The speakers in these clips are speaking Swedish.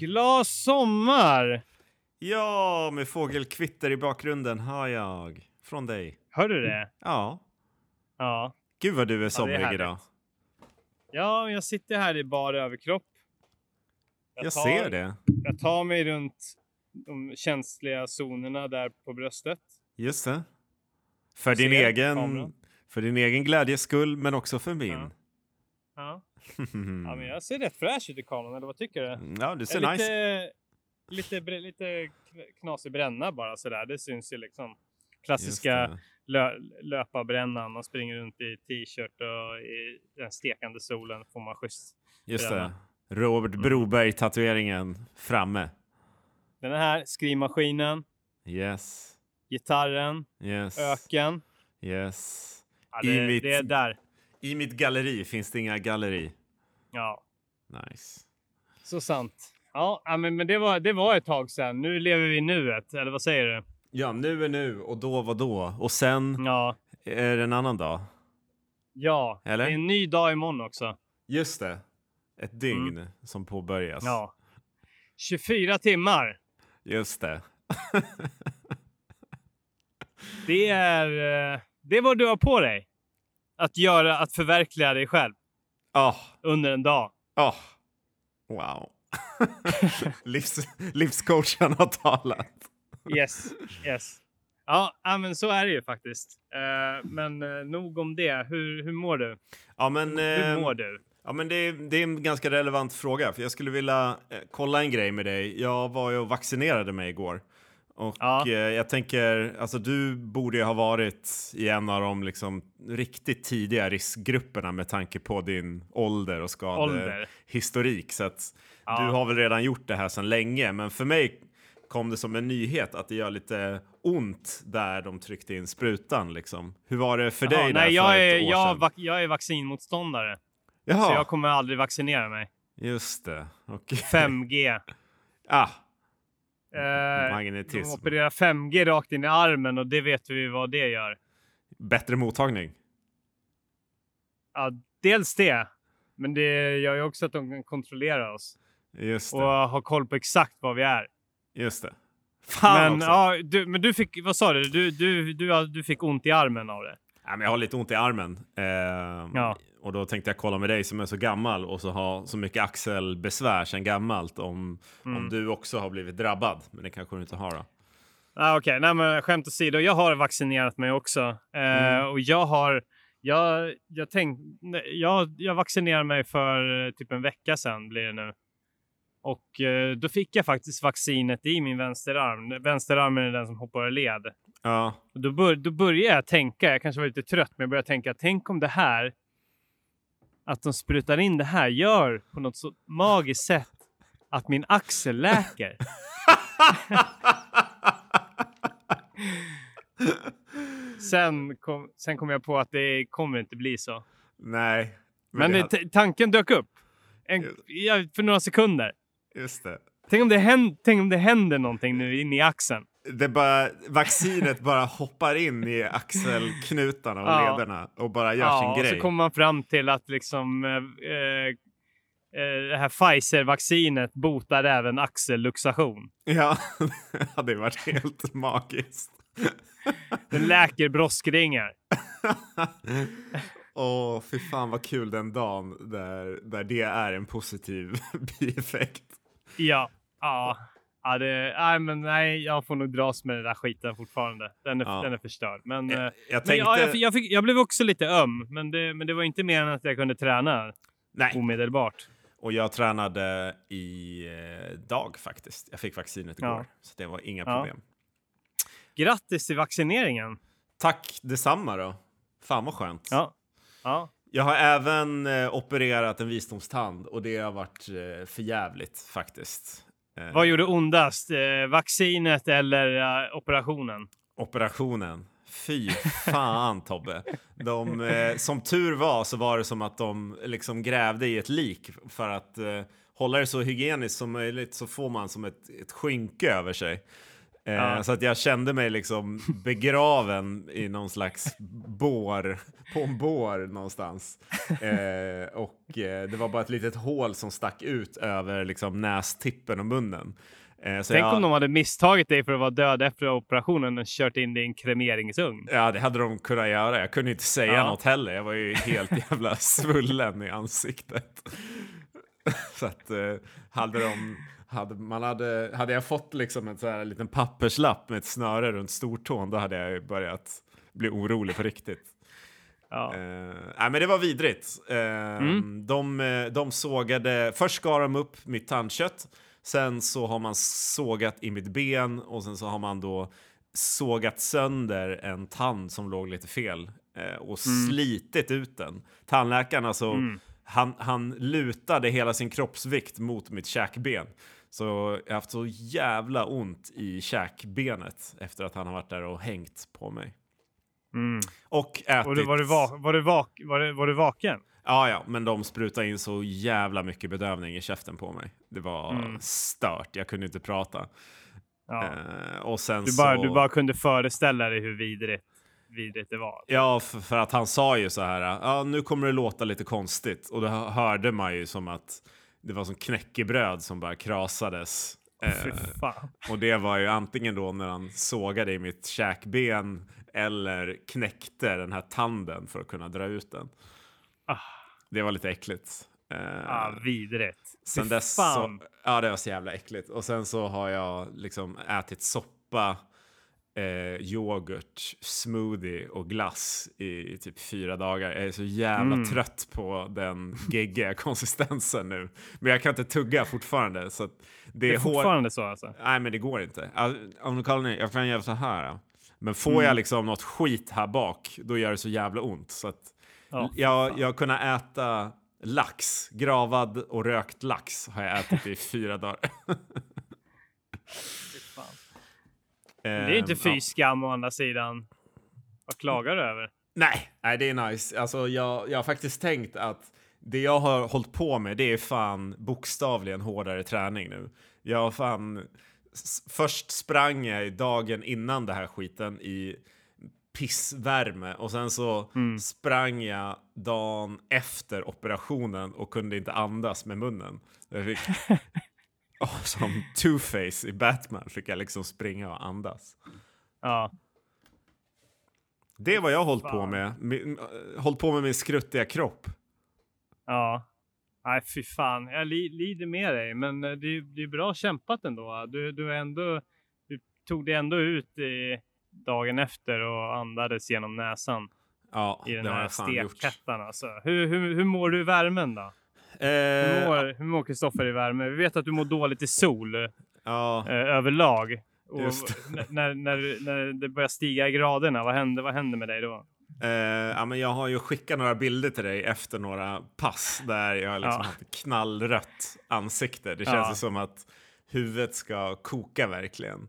Glad sommar! Ja, med fågelkvitter i bakgrunden hör jag från dig. Hör du det? Ja, Ja. gud vad du är somrig härligt. idag. Ja, jag sitter här i bar överkropp. Jag tar, ser det. Jag tar mig runt de känsliga zonerna där på bröstet. Just det. För din, egen, kameran. för din egen glädjes skull, men också för min. Ja. Ja. ja, men jag ser rätt fräsch ut i kameran, eller vad tycker du? ja, du ser Jag är nice lite, lite, lite knasig bränna bara sådär. Det syns ju liksom. Klassiska lö, löparbrännan. Man springer runt i t-shirt och i den stekande solen får man schysst. Just bränna. det. Robert Mm. Broberg-tatueringen framme. Den här skrivmaskinen, Yes. gitarren, Yes. öken. Yes. Ja, I det, mitt- det är där. I mitt galleri finns det inga galleri. Ja, Nice. så sant. Ja, men, men det, var, det var ett tag sedan. Nu lever vi i nuet, eller vad säger du? Ja, nu är nu och då var då. Och sen Ja, är det en annan dag. ja. Eller? Det är en ny dag imorgon också. Just det. Ett dygn som påbörjas. Mm. Ja. 24 timmar. Just det. Det är, eh, det är vad du har på dig. Att göra, att förverkliga dig själv Åh, under en dag. åh. Wow. Livs, livscoachen har talat. Yes, yes. Ja, men så är det ju faktiskt. Eh, men eh, nog om det. Hur, hur mår du? Ja, men, Hur eh, mår du? ja, men det, är, det är en ganska relevant fråga. För Jag skulle vilja eh, kolla en grej med dig. Jag var ju och vaccinerade mig igår. Och Ja. eh, jag tänker, alltså du borde ju ha varit i en av de liksom riktigt tidiga riskgrupperna med tanke på din ålder och skadehistorik. Så att Ja. du har väl redan gjort det här sedan länge. Men för mig kom det som en nyhet att det gör lite ont där de tryckte in sprutan. Liksom. Hur var det för Jaha, dig nej, för jag är, ett år jag, jag är vaccinmotståndare. Jaha, Så jag kommer aldrig vaccinera mig. just det. Okej. 5G. Ah, magnetism. de opererar 5G rakt in i armen och det vet vi vad det gör. Bättre mottagning. Ja, dels det. Men det gör ju också att de kan kontrollera oss Just och det. ha koll på exakt vad vi är. Just det. Fan Men, också. ja, du, men du fick, vad sa du? Du, du, du? du fick ont i armen av det? Ja, men jag har lite ont i armen. Eh, Ja. Och då tänkte jag kolla med dig som är så gammal och så har så mycket axelbesvär sedan gammalt om, Mm. om du också har blivit drabbad. Men det kanske du inte har då. Ah, Okej, nej men skämt åsido. Jag har vaccinerat mig också. Eh, Mm. Och jag har... Jag, jag, tänk, jag, jag vaccinerade mig för eh, typ en vecka sedan blir det nu. Och eh, då fick jag faktiskt vaccinet i min vänsterarm. Vänsterarmen är den som hoppar led. Ja, Och då, bör, då började jag tänka, jag kanske var lite trött, men jag började tänka, tänk om det här, att de sprutar in det här, gör på något så magiskt sätt att min axel läker. sen, kom, sen kom jag på att det kommer inte bli så. nej. Men, det, det, tanken dök upp en, för några sekunder. just det. Tänk om, det händer, tänk om det händer någonting nu inne i axeln. Det bara, vaccinet bara hoppar in i axelknutarna och Ja. lederna och bara gör Ja, sin så grej. kommer man fram till att liksom eh, eh, eh, det här Pfizer-vaccinet botar även axelluxation. Ja, det hade varit helt magiskt. Den läker broskringar. Åh, fy fan vad kul den dagen där, där det är en positiv bieffekt. Ja, ja. Ja det, nej, men nej, jag får nog dras med den där skiten fortfarande. Den är, Ja. den är förstörd. Men, eh, Jag, jag men tänkte... ja, jag, jag, fick, jag blev också lite öm, men det, men det var inte mer än att jag kunde träna Nej, omedelbart. och jag tränade i eh, dag faktiskt. Jag fick vaccinet igår, Ja. så det var inga problem. Grattis till vaccineringen! Tack detsamma då. Fan vad skönt. Ja. Ja. Jag har även eh, opererat en visdomstand och det har varit eh, för jävligt faktiskt. Eh, Vad gjorde ondast? Eh, vaccinet eller eh, operationen? operationen. Fy fan Tobbe. De, eh, som tur var så var det som att de liksom grävde i ett lik för att eh, hålla det så hygieniskt som möjligt så får man som ett, ett skynke över sig. Eh, ja. Så att jag kände mig liksom begraven i någon slags bår, på en bår någonstans. Eh, och eh, det var bara ett litet hål som stack ut över liksom nästippen och munnen. Eh, Tänk jag... om de hade misstagit dig för att vara död efter operationen och kört in dig i en kremeringsugn. Ja, det hade de kunnat göra. Jag kunde inte säga ja. något heller. Jag var ju helt jävla svullen i ansiktet. så att eh, hade de hade, man hade, hade jag fått liksom en sån här liten papperslapp med ett snöre runt stortån, då hade jag börjat bli orolig på riktigt. Ja. Uh, nej, men det var vidrigt. Uh, mm. de, eh, de sågade, först skar de upp mitt tandkött, sen så har man sågat i mitt ben och sen så har man då sågat sönder en tand som låg lite fel uh, och mm. slitit ut den. Tandläkaren alltså, mm. han, han lutade hela sin kroppsvikt mot mitt käkben. Så jag har haft så jävla ont i käkbenet efter att han har varit där och hängt på mig. Mm. Och ätit... Och du, var, du va var, du va var, du, var du vaken? Ja, ja, men de sprutade in så jävla mycket bedövning i käften på mig. Det var mm. stört. Jag kunde inte prata. Ja. Eh, och sen du, bara, så... du bara kunde föreställa dig hur vidrigt, vidrigt det var. Ja, för, för, att han sa ju så här. Ja, nu kommer det låta lite konstigt. Och då hörde man ju som att det var som knäckebröd som bara krasades. Eh, och det var ju antingen då när han sågade i mitt käkben eller knäckte den här tanden för att kunna dra ut den. Ah. Det var lite äckligt. Eh, ah, vidrigt. Sen dess så, ja, det var så jävla äckligt. Och sen så har jag liksom ätit soppa eh, yoghurt, smoothie och glass i, typ fyra dagar. Jag är så jävla mm. trött på den geggiga konsistensen nu. Men jag kan inte tugga fortfarande. Så det, det är, fortfarande hår... så alltså? Nej, men det går inte. Om du kallar det, jag kan göra så här. Men får mm. jag liksom något skit här bak, då gör det så jävla ont. Så att oh, jag, jag kunnat äta lax, gravad och rökt lax har jag ätit i fyra dagar. Det är inte ehm, fy skam å andra sidan. Vad klagar du över? Nej, nej, det är nice. Alltså, jag, jag har faktiskt tänkt att det jag har hållit på med, det är fan bokstavligen hårdare träning nu. Jag har fan... Först sprang jag dagen innan det här skiten i pissvärme och sen så mm. sprang jag dagen efter operationen och kunde inte andas med munnen. Jag fick Oh, som Two-Face i Batman fick jag liksom springa och andas. Ja. Det är vad jag hållit på med. Hållit på med min skruttiga kropp. Ja. Nej, fy fan. Jag li lider med dig, men eh, det, det är bra kämpat ändå. Du, du, ändå, du tog dig ändå ut i, dagen efter och andades genom näsan. Ja, I den här stekhettan alltså. Hur, hur, hur mår du i värmen då? Eh, hur mår Kristoffer i värme? Vi vet att du mår dåligt i sol ja. eh, överlag. När, när, när det börjar stiga i graderna, vad händer, vad händer med dig då? Eh, ja, men jag har ju skickat några bilder till dig efter några pass där jag liksom ja. haft knallrött ansikte. Det känns ja. som att huvudet ska koka verkligen.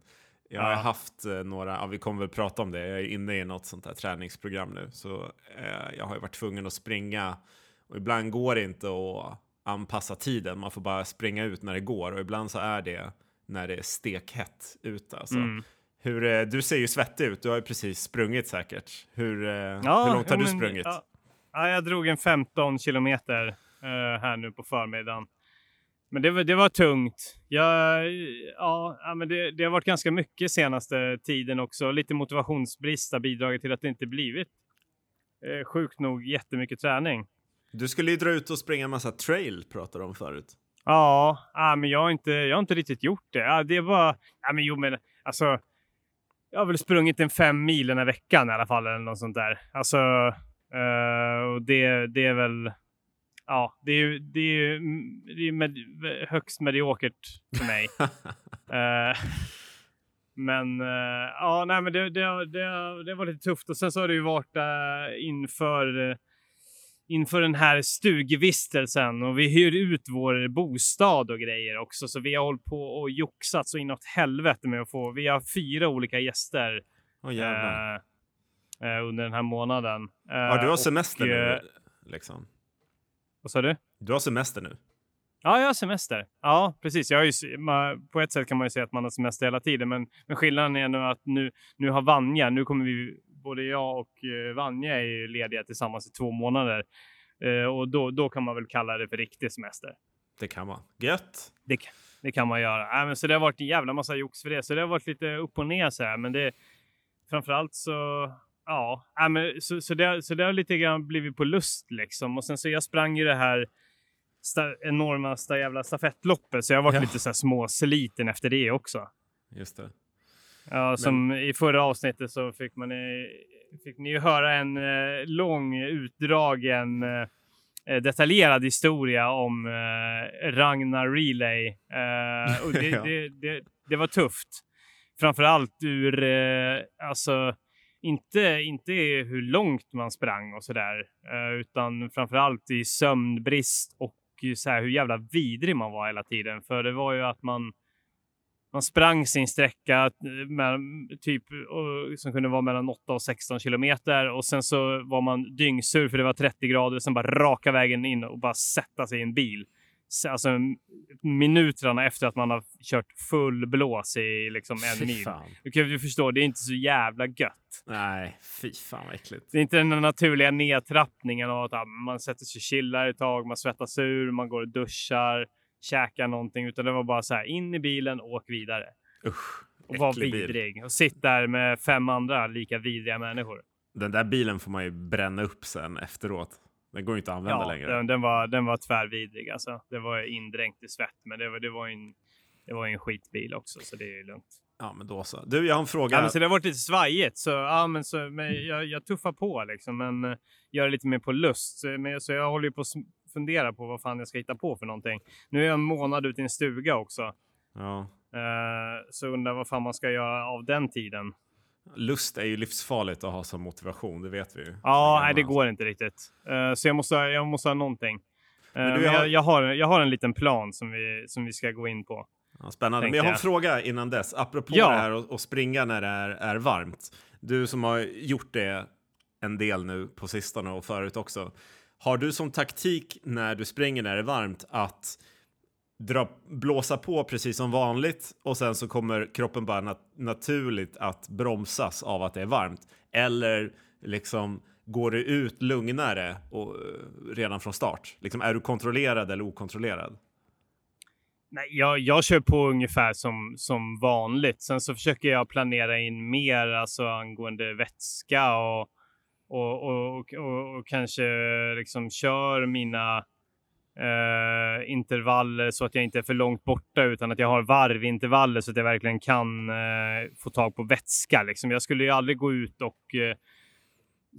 Jag har haft eh, några, ja, vi kommer väl prata om det, jag är inne i något sånt här träningsprogram nu. Så eh, jag har ju varit tvungen att springa och ibland går det inte att anpassa tiden, man får bara springa ut när det går och ibland så är det när det är stekhett ute. Alltså. Mm. Hur, eh, du ser ju svettig ut, du har ju precis sprungit säkert. Hur, eh, ja, hur långt har du sprungit? Ja, ja, jag drog en 15 kilometer uh, här nu på förmiddagen. Men det var, det var tungt. Jag, ja, men det, det har varit ganska mycket senaste tiden också. Lite motivationsbrist har bidragit till att det inte blivit eh, sjukt nog jättemycket träning. Du skulle ju dra ut och springa en massa trail pratade om förut. Ja, ja men jag har, inte, jag har inte riktigt gjort det. Ja, det var, ja, men jo, men alltså. Jag har väl sprungit en fem mil den här veckan i alla fall eller något sånt där. Alltså, uh, och det, det är väl. Ja, det är det är, det är med, högst mediokert för mig. uh, men uh, ja, nej, men det, det, det, det var lite tufft och sen så har det ju varit inför inför den här stugvistelsen och vi hyr ut vår bostad och grejer också. Så vi har hållit på och joxat så inåt helvete med att få. Vi har fyra olika gäster. Oh, eh, eh, under den här månaden. Eh, ja, du har semester och, nu liksom. Vad sa du? Du har semester nu. Ja, jag har semester. Ja, precis. Jag har ju, på ett sätt kan man ju säga att man har semester hela tiden, men, men skillnaden är nu att nu, nu har Vanja, nu kommer vi, både jag och uh, Vanja är ju lediga tillsammans i två månader. Uh, och då, då kan man väl kalla det för riktig semester. Det kan man. Gött! Det, det kan man göra. Äh, men så det har varit en jävla massa jox för det, så det har varit lite upp och ner så här, men det framförallt så ja, äh, men, så, så, det, så det har lite grann blivit på lust liksom. Och sen så jag sprang ju det här sta, enorma sta, jävla stafettloppet, så jag har varit ja. lite så här småsliten efter det också. Just det. Ja, som Men... i förra avsnittet så fick man fick ni ju höra en eh, lång utdragen eh, detaljerad historia om eh, Ragnar Relay. Eh, och det, ja. det, det, det, var tufft. Framförallt ur, eh, alltså, inte, inte hur långt man sprang och sådär, eh, utan framförallt i sömnbrist och så här hur jävla vidrig man var hela tiden. För det var ju att man, man sprang sin sträcka eh, med, typ, som kunde vara mellan 8 och 16 kilometer och sen så var man dyngsur för det var 30 grader, sen bara raka vägen in och bara sätta sig i en bil alltså, minuterna efter att man har kört full blås i liksom en mil. Du kan ju förstå, det är inte så jävla gött. Nej, fy fan vad äckligt. Det är inte den naturliga nedtrappningen av att man sätter sig och chillar ett tag, man svettas ur, man går och duschar, käkar någonting, utan det var bara så här in i bilen, åk vidare. Usch, och var vidrig bil. och sitt där med fem andra lika vidriga människor. Den där bilen får man ju bränna upp sen efteråt. Den går inte att använda ja, längre. Den, den, var, den var tvärvidrig alltså. Det var indränkt i svett, men det var, det var en, det var en skitbil också, så det är lugnt. Ja, men då så. Du, jag har en fråga. Ja, men så det har varit lite svajigt, så, ja, men så, men jag, jag tuffar på liksom, men uh, gör det lite mer på lust. Så, men, så jag håller ju på fundera på vad fan jag ska hitta på för någonting. Nu är jag en månad ute i en stuga också. Ja. Uh, så undrar vad fan man ska göra av den tiden. Lust är ju livsfarligt att ha som motivation, det vet vi ju. Ja, nej, det går inte riktigt. Uh, så jag måste, jag måste ha någonting. Uh, men du, jag, har... Jag, har, jag har en liten plan som vi, som vi ska gå in på. Ja, spännande. Men jag har en fråga innan dess, apropå ja. det här att springa när det är, är varmt. Du som har gjort det en del nu på sistone och förut också. Har du som taktik när du springer när det är varmt att dra, blåsa på precis som vanligt och sen så kommer kroppen bara nat naturligt att bromsas av att det är varmt. Eller liksom går det ut lugnare och, eh, redan från start? Liksom, är du kontrollerad eller okontrollerad? Nej, jag, jag kör på ungefär som, som vanligt. Sen så försöker jag planera in mer alltså angående vätska och, och, och, och, och kanske liksom kör mina eh, intervaller så att jag inte är för långt borta utan att jag har varvintervaller så att jag verkligen kan eh, få tag på vätska. Liksom. Jag skulle ju aldrig gå ut och eh,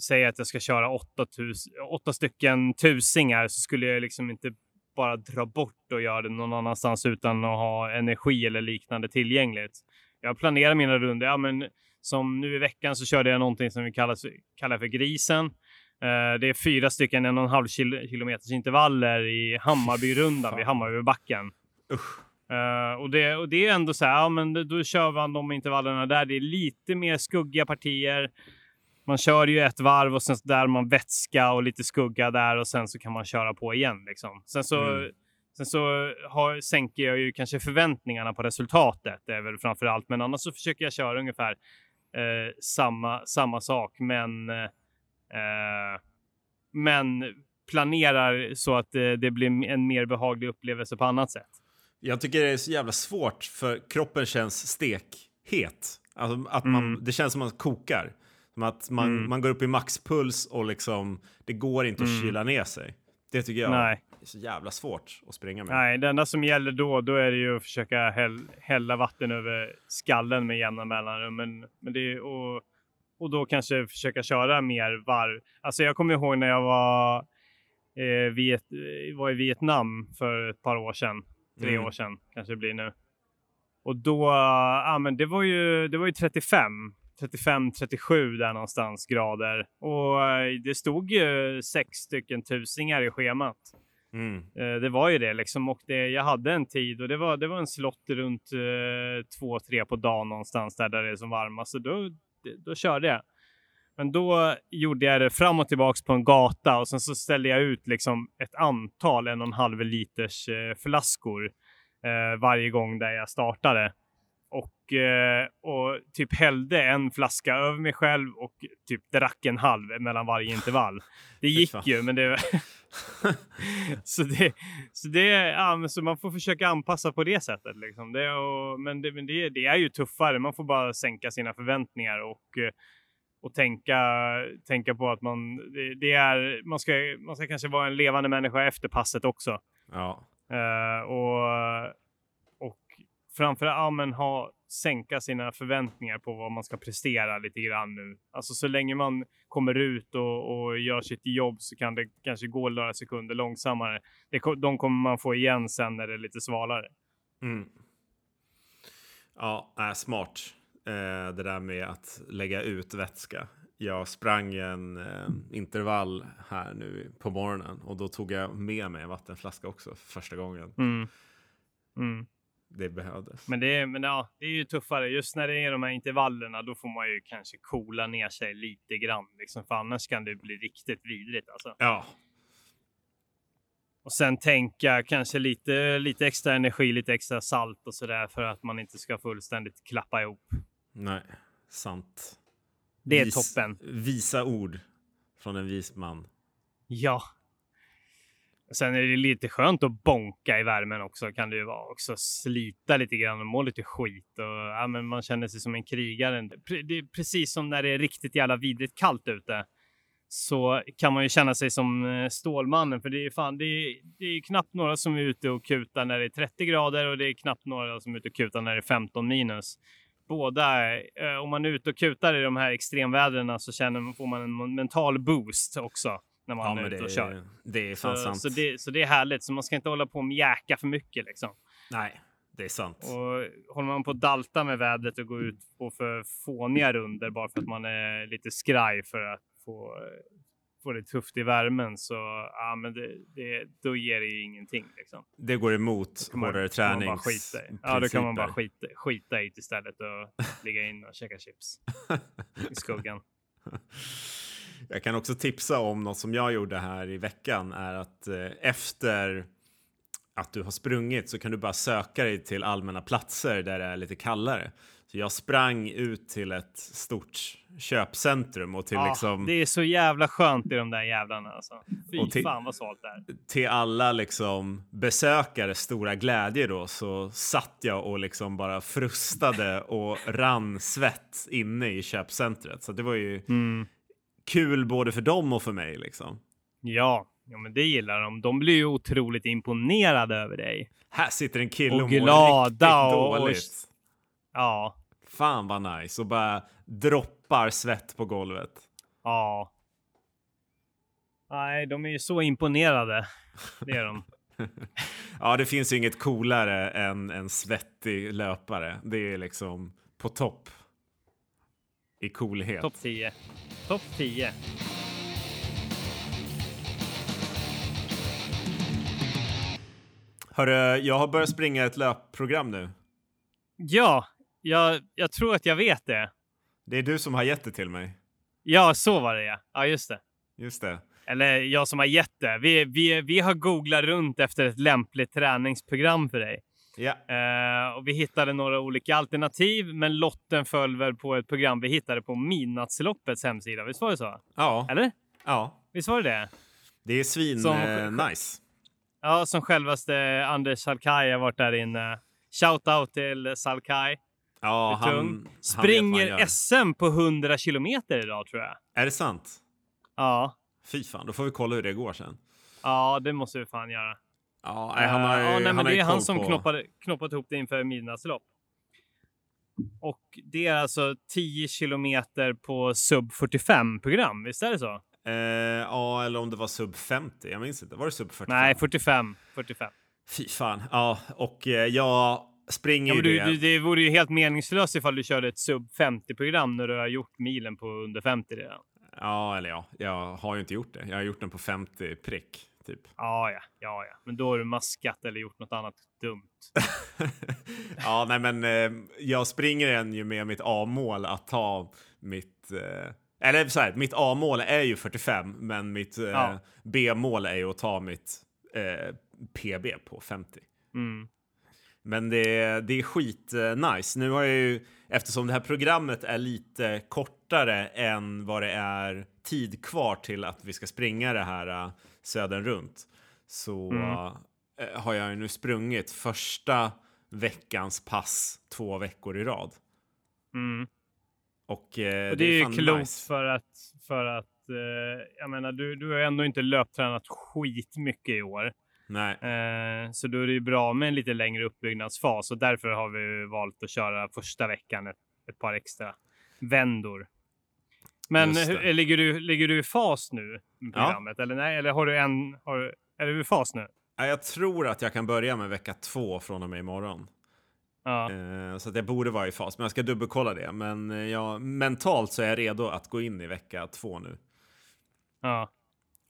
säga att jag ska köra åtta, tus åtta stycken tusingar så skulle jag liksom inte bara dra bort och göra det någon annanstans utan att ha energi eller liknande tillgängligt. Jag planerar mina runder. Ja, men som nu i veckan så körde jag någonting som vi kallar, kallar för grisen. Eh, det är fyra stycken en och en halv kil kilometers intervaller i Hammarbyrundan vid Hammarbybacken. Uh, och, det, och det är ändå så här, ja, men då kör man de intervallerna där. Det är lite mer skuggiga partier. Man kör ju ett varv och sen där man vätska och lite skugga där och sen så kan man köra på igen. Liksom. Sen så, mm. sen så har, sänker jag ju kanske förväntningarna på resultatet. Det är väl framför allt, men annars så försöker jag köra ungefär eh, samma, samma sak. Men eh, Eh, men planerar så att det, det blir en mer behaglig upplevelse på annat sätt. Jag tycker det är så jävla svårt för kroppen känns stekhet. Alltså att man, mm. Det känns som att man kokar. Som att man, mm. man går upp i maxpuls och liksom, det går inte mm. att kyla ner sig. Det tycker jag Nej. Är så jävla svårt att springa med. Nej, det enda som gäller då, då är det ju att försöka häll, hälla vatten över skallen med jämna mellanrum. Men, men det, och och då kanske försöka köra mer varv. Alltså jag kommer ihåg när jag var, eh, Viet, var i Vietnam för ett par år sedan, tre mm. år sedan kanske det blir nu. Och då, ja men det var ju, det var ju 35, 35, 37 där någonstans grader. Och eh, det stod ju sex stycken tusingar i schemat. Mm. Eh, det var ju det liksom och det, jag hade en tid och det var, det var en slott runt eh, två, tre på dagen någonstans där, där det är som varmast. Så då, då körde jag. Men då gjorde jag det fram och tillbaks på en gata och sen så ställde jag ut liksom ett antal en och en halv liters eh, flaskor eh, varje gång där jag startade. Och, eh, och typ hällde en flaska över mig själv och typ drack en halv mellan varje intervall. Det gick ju, men det... så det, så det ja, så man får försöka anpassa på det sättet. Liksom. Det, och, men det, men det, det är ju tuffare. Man får bara sänka sina förväntningar och eh, och tänka, tänka på att man, det, det, är, man, ska, man ska kanske vara en levande människa efter passet också. Ja. Uh, och, och framförallt ja, ha, sänka sina förväntningar på vad man ska prestera lite grann nu. Alltså så länge man kommer ut och, och gör sitt jobb så kan det kanske gå några sekunder långsammare. Det, de kommer man få igen sen när det är lite svalare. Mm. Ja, äh, smart eh, det där med att lägga ut vätska. Jag sprang en eh, intervall här nu på morgonen och då tog jag med mig en vattenflaska också för första gången. Mm. Mm. Det behövdes. Men, det men ja, det är ju tuffare. Just när det är de här intervallerna, då får man ju kanske coola ner sig lite grann. Liksom, för annars kan det bli riktigt vidrigt. Alltså. Ja, och sen tänka kanske lite, lite extra energi, lite extra salt och sådär för att man inte ska fullständigt klappa ihop. Nej, sant. Det är Vis, toppen. Visa ord från en vis man. Ja. Sen är det lite skönt att bonka i värmen också kan det ju vara. Också slita lite grann och må lite skit och ja, men man känner sig som en krigare. Det är precis som när det är riktigt jävla vidrigt kallt ute så kan man ju känna sig som eh, Stålmannen, för det är fan, det är, det är knappt några som är ute och kutar när det är 30 grader och det är knappt några som är ute och kutar när det är 15 minus båda, eh, om man är ute och kutar i de här extremvädren så känner, får man en mental boost också när man ja, är ute och kör. Det är fan så, sant. Så det, så det är härligt, så man ska inte hålla på och mjäka för mycket liksom. Nej, det är sant. Och håller man på att dalta med vädret och gå ut på för fåniga runder bara för att man är lite skraj för att få får det tufft i värmen så ja, men det, det, då ger det ju ingenting. Liksom. Det går emot hårdare tränings... Ja, då kan man bara skita, skita i det istället och ligga in och käka chips i skuggan. Jag kan också tipsa om något som jag gjorde här i veckan är att eh, efter att du har sprungit så kan du bara söka dig till allmänna platser där det är lite kallare. Så jag sprang ut till ett stort köpcentrum och till ja, liksom... Det är så jävla skönt i de där jävlarna alltså. Fy till, fan vad svalt det är. Till alla liksom besökares stora glädje då så satt jag och liksom bara frustade och rann svett inne i köpcentret. Så det var ju mm. Kul både för dem och för mig liksom. Ja, ja men det gillar de. De blir ju otroligt imponerade över dig. Här sitter en kille och, glada riktigt och, dåligt. Och, ja, Fan vad nice och bara droppar svett på golvet. Ja. Nej, de är ju så imponerade. Det är de. ja, det finns ju inget coolare än en svettig löpare. Det är liksom på topp. I coolhet. Topp 10. Topp 10. Hörru, jag har börjat springa ett löpprogram nu. Ja, jag, jag tror att jag vet det. Det är du som har gett det till mig. Ja, så var det ja. Ja, just det. Just det. Eller jag som har gett det. Vi, vi, vi har googlat runt efter ett lämpligt träningsprogram för dig. Ja. Uh, och vi hittade några olika alternativ, men lotten föll väl på ett program vi hittade på Midnattsloppets hemsida. Visst var det så? Ja. Eller? Ja. Visst var det det? Det är svin som, eh, nice. Ja, som självaste Anders Salkai har varit där inne. Shout out till Salkai. Ja, han, Springer han SM på 100 kilometer idag tror jag. Är det sant? Ja. Fy fan, då får vi kolla hur det går sen. Ja, det måste vi fan göra. Ja, nej, han har ju, ja, nej, han men det är han som på... knoppade, knoppat ihop det inför midnattslopp. Och det är alltså 10 kilometer på sub 45 program, visst är det så? Eh, ja, eller om det var sub 50. Jag minns inte. Var det sub 45? Nej, 45. 45. Fy fan. Ja, och eh, jag springer ja, ju det. Du, det vore ju helt meningslöst ifall du körde ett sub 50-program när du har gjort milen på under 50 redan. Ja, eller ja, jag har ju inte gjort det. Jag har gjort den på 50 prick. Typ. Ja, ja, ja, ja, men då har du maskat eller gjort något annat dumt. ja, nej, men eh, jag springer en ju med mitt A-mål att ta mitt eh, Eller så här, mitt A-mål är ju 45, men mitt eh, Ja. B-mål är ju att ta mitt eh, PB på 50. Mm. Men det, det är skit eh, nice. Nu har jag ju, eftersom det här programmet är lite kortare än vad det är tid kvar till att vi ska springa det här uh, södern runt, så Mm. eh, har jag ju nu sprungit första veckans pass två veckor i rad. Mm. Och, eh, Och det är ju fan klokt nice. för att, för att eh, jag menar, du, du har ändå inte löptränat skitmycket i år. Nej, Eh, så då är det ju bra med en lite längre uppbyggnadsfas och därför har vi valt att köra första veckan ett, ett par extra vändor. Men hur, ligger, du, ligger du i fas nu med Ja. programmet? Eller nej, eller har du en, har, du- är du i fas nu? Ja, jag tror att jag kan börja med vecka två från och med imorgon. Ja, Eh, så att jag borde vara i fas, men jag ska dubbelkolla det. Men eh, jag, mentalt så är jag redo att gå in i vecka två nu. ja,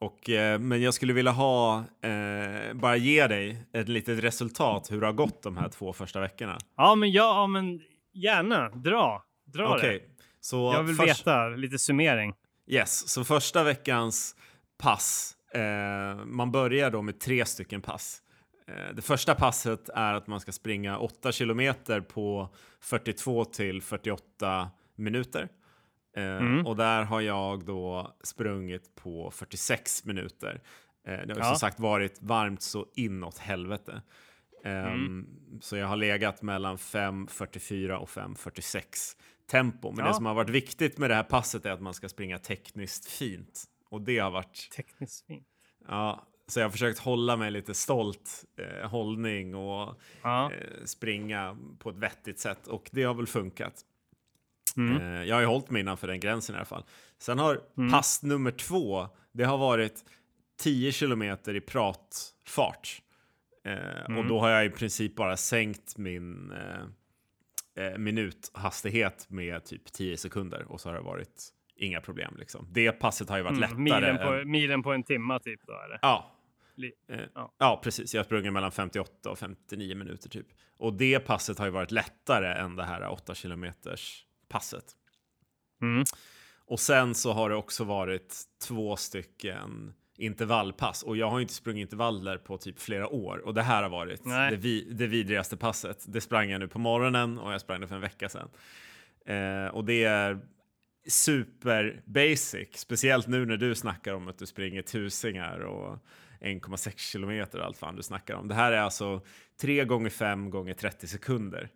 Och, eh, men jag skulle vilja ha, eh, bara ge dig ett litet resultat hur det har gått de här två första veckorna. ja, men ja, men gärna dra, dra Okej, det. så Jag vill först- veta lite summering. Yes, så första veckans pass, eh, man börjar då med tre stycken pass. Eh, det första passet är att man ska springa 8 kilometer på 42 till 48 minuter. Eh, Mm. Och där har jag då sprungit på 46 minuter. Eh, det har Ja. som sagt varit varmt så inåt helvete. Ehm, Mm. Så jag har legat mellan 5.44 och 5.46 tempo. Men Ja. det som har varit viktigt med det här passet är att man ska springa tekniskt fint. Och det har varit, Tekniskt fint. ja, så jag har försökt hålla mig lite stolt eh, hållning och Ja. eh, springa på ett vettigt sätt. Och det har väl funkat. Mm. Eh, jag har ju hållit mig innanför den gränsen i alla fall. Sen har Mm. pass nummer två, det har varit 10 kilometer i pratfart. Eh, Och Mm. då har jag i princip bara sänkt min eh, minuthastighet med typ 10 sekunder och så har det varit inga problem. Liksom. Det passet har ju varit lättare. Mm. Milen, på, än- milen på en timma typ då eller? Ja. Eh, ja. ja, precis. Jag har sprungit mellan 58 och 59 minuter typ. Och det passet har ju varit lättare än det här 8 kilometers passet. Mm. Och sen så har det också varit två stycken intervallpass och jag har inte sprungit intervaller på typ flera år och det här har varit det, vi, det vidrigaste passet. Det sprang jag nu på morgonen och jag sprang det för en vecka sedan. Eh, och det är super basic, speciellt nu när du snackar om att du springer tusingar och 1,6 kilometer och allt fan du snackar om. Det här är alltså 3 gånger 5 gånger 30 sekunder.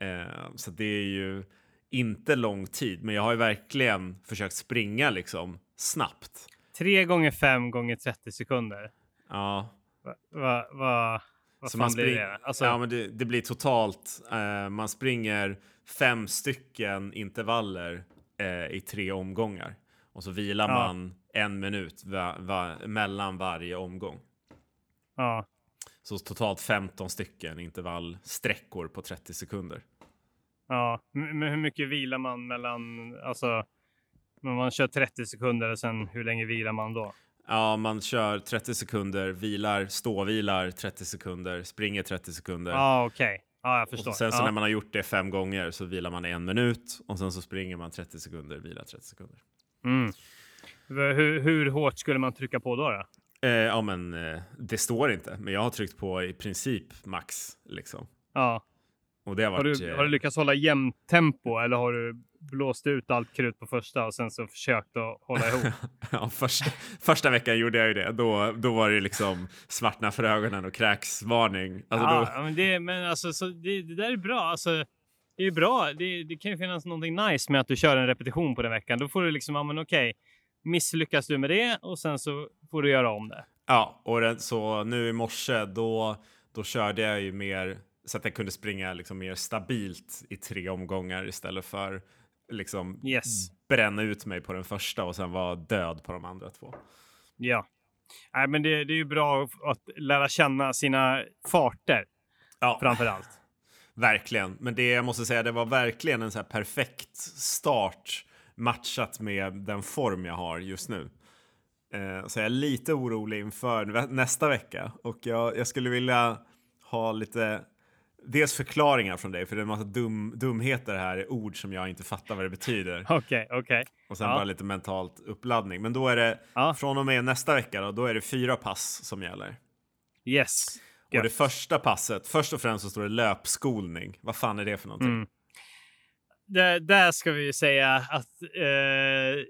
Eh, så det är ju inte lång tid, men jag har ju verkligen försökt springa liksom snabbt. Tre gånger fem gånger 30 sekunder. Ja, Va, va, va, vad fan blir det? Alltså, ja men det, det blir totalt, eh, man springer fem stycken intervaller eh, i tre omgångar och så vilar Ja. man en minut va, va, mellan varje omgång. ja. Så totalt 15 stycken intervallsträckor på 30 sekunder. Ja, men hur mycket vilar man mellan, alltså, men man kör 30 sekunder och sen hur länge vilar man då? Ja, man kör 30 sekunder, vilar, ståvilar 30 sekunder, springer 30 sekunder. Ja, okej. Ja, jag Och förstår. sen så ja. när man har gjort det fem gånger så vilar man en minut och sen så springer man 30 sekunder, vilar 30 sekunder. mm. hur, hur hårt skulle man trycka på då? då? Eh, ja, men eh, det står inte, men jag har tryckt på i princip max liksom. Ja. Och det har Har varit. du, eh, har du lyckats hålla jämnt tempo eller har du blåst ut allt krut på första och sen så försökt att hålla ihop? ja, första, första veckan gjorde jag ju det. Då, då var det liksom svartna för ögonen och kräksvarning. Alltså ja, då, men det, men alltså, så det, det där är bra. Alltså, det är bra. Det, det kan ju finnas någonting nice med att du kör en repetition på den veckan. Då får du liksom, ja men okej, misslyckas du med det och sen så får du göra om det. Ja, och den, så nu i morse då, då körde jag ju mer så att jag kunde springa liksom mer stabilt i tre omgångar istället för liksom Yes. bränna ut mig på den första och sen vara död på de andra två. Ja. Nej, men det, det är ju bra att lära känna sina farter Ja, framför allt. verkligen. Men det jag måste säga, det var verkligen en så här perfekt start matchat med den form jag har just nu. Eh, så jag är lite orolig inför nä- nästa vecka och jag, jag skulle vilja ha lite dels förklaringar från dig, för det är en massa dum, dumheter här, ord som jag inte fattar vad det betyder. Okej, okay, okej. Okay. Och sen ja. bara lite mentalt uppladdning. Men då är det, ja. från och med nästa vecka då, då är det fyra pass som gäller. Yes. Och yes. det första passet, först och främst så står det löpskolning. Vad fan är det för någonting? Mm. Det, där ska vi säga att eh,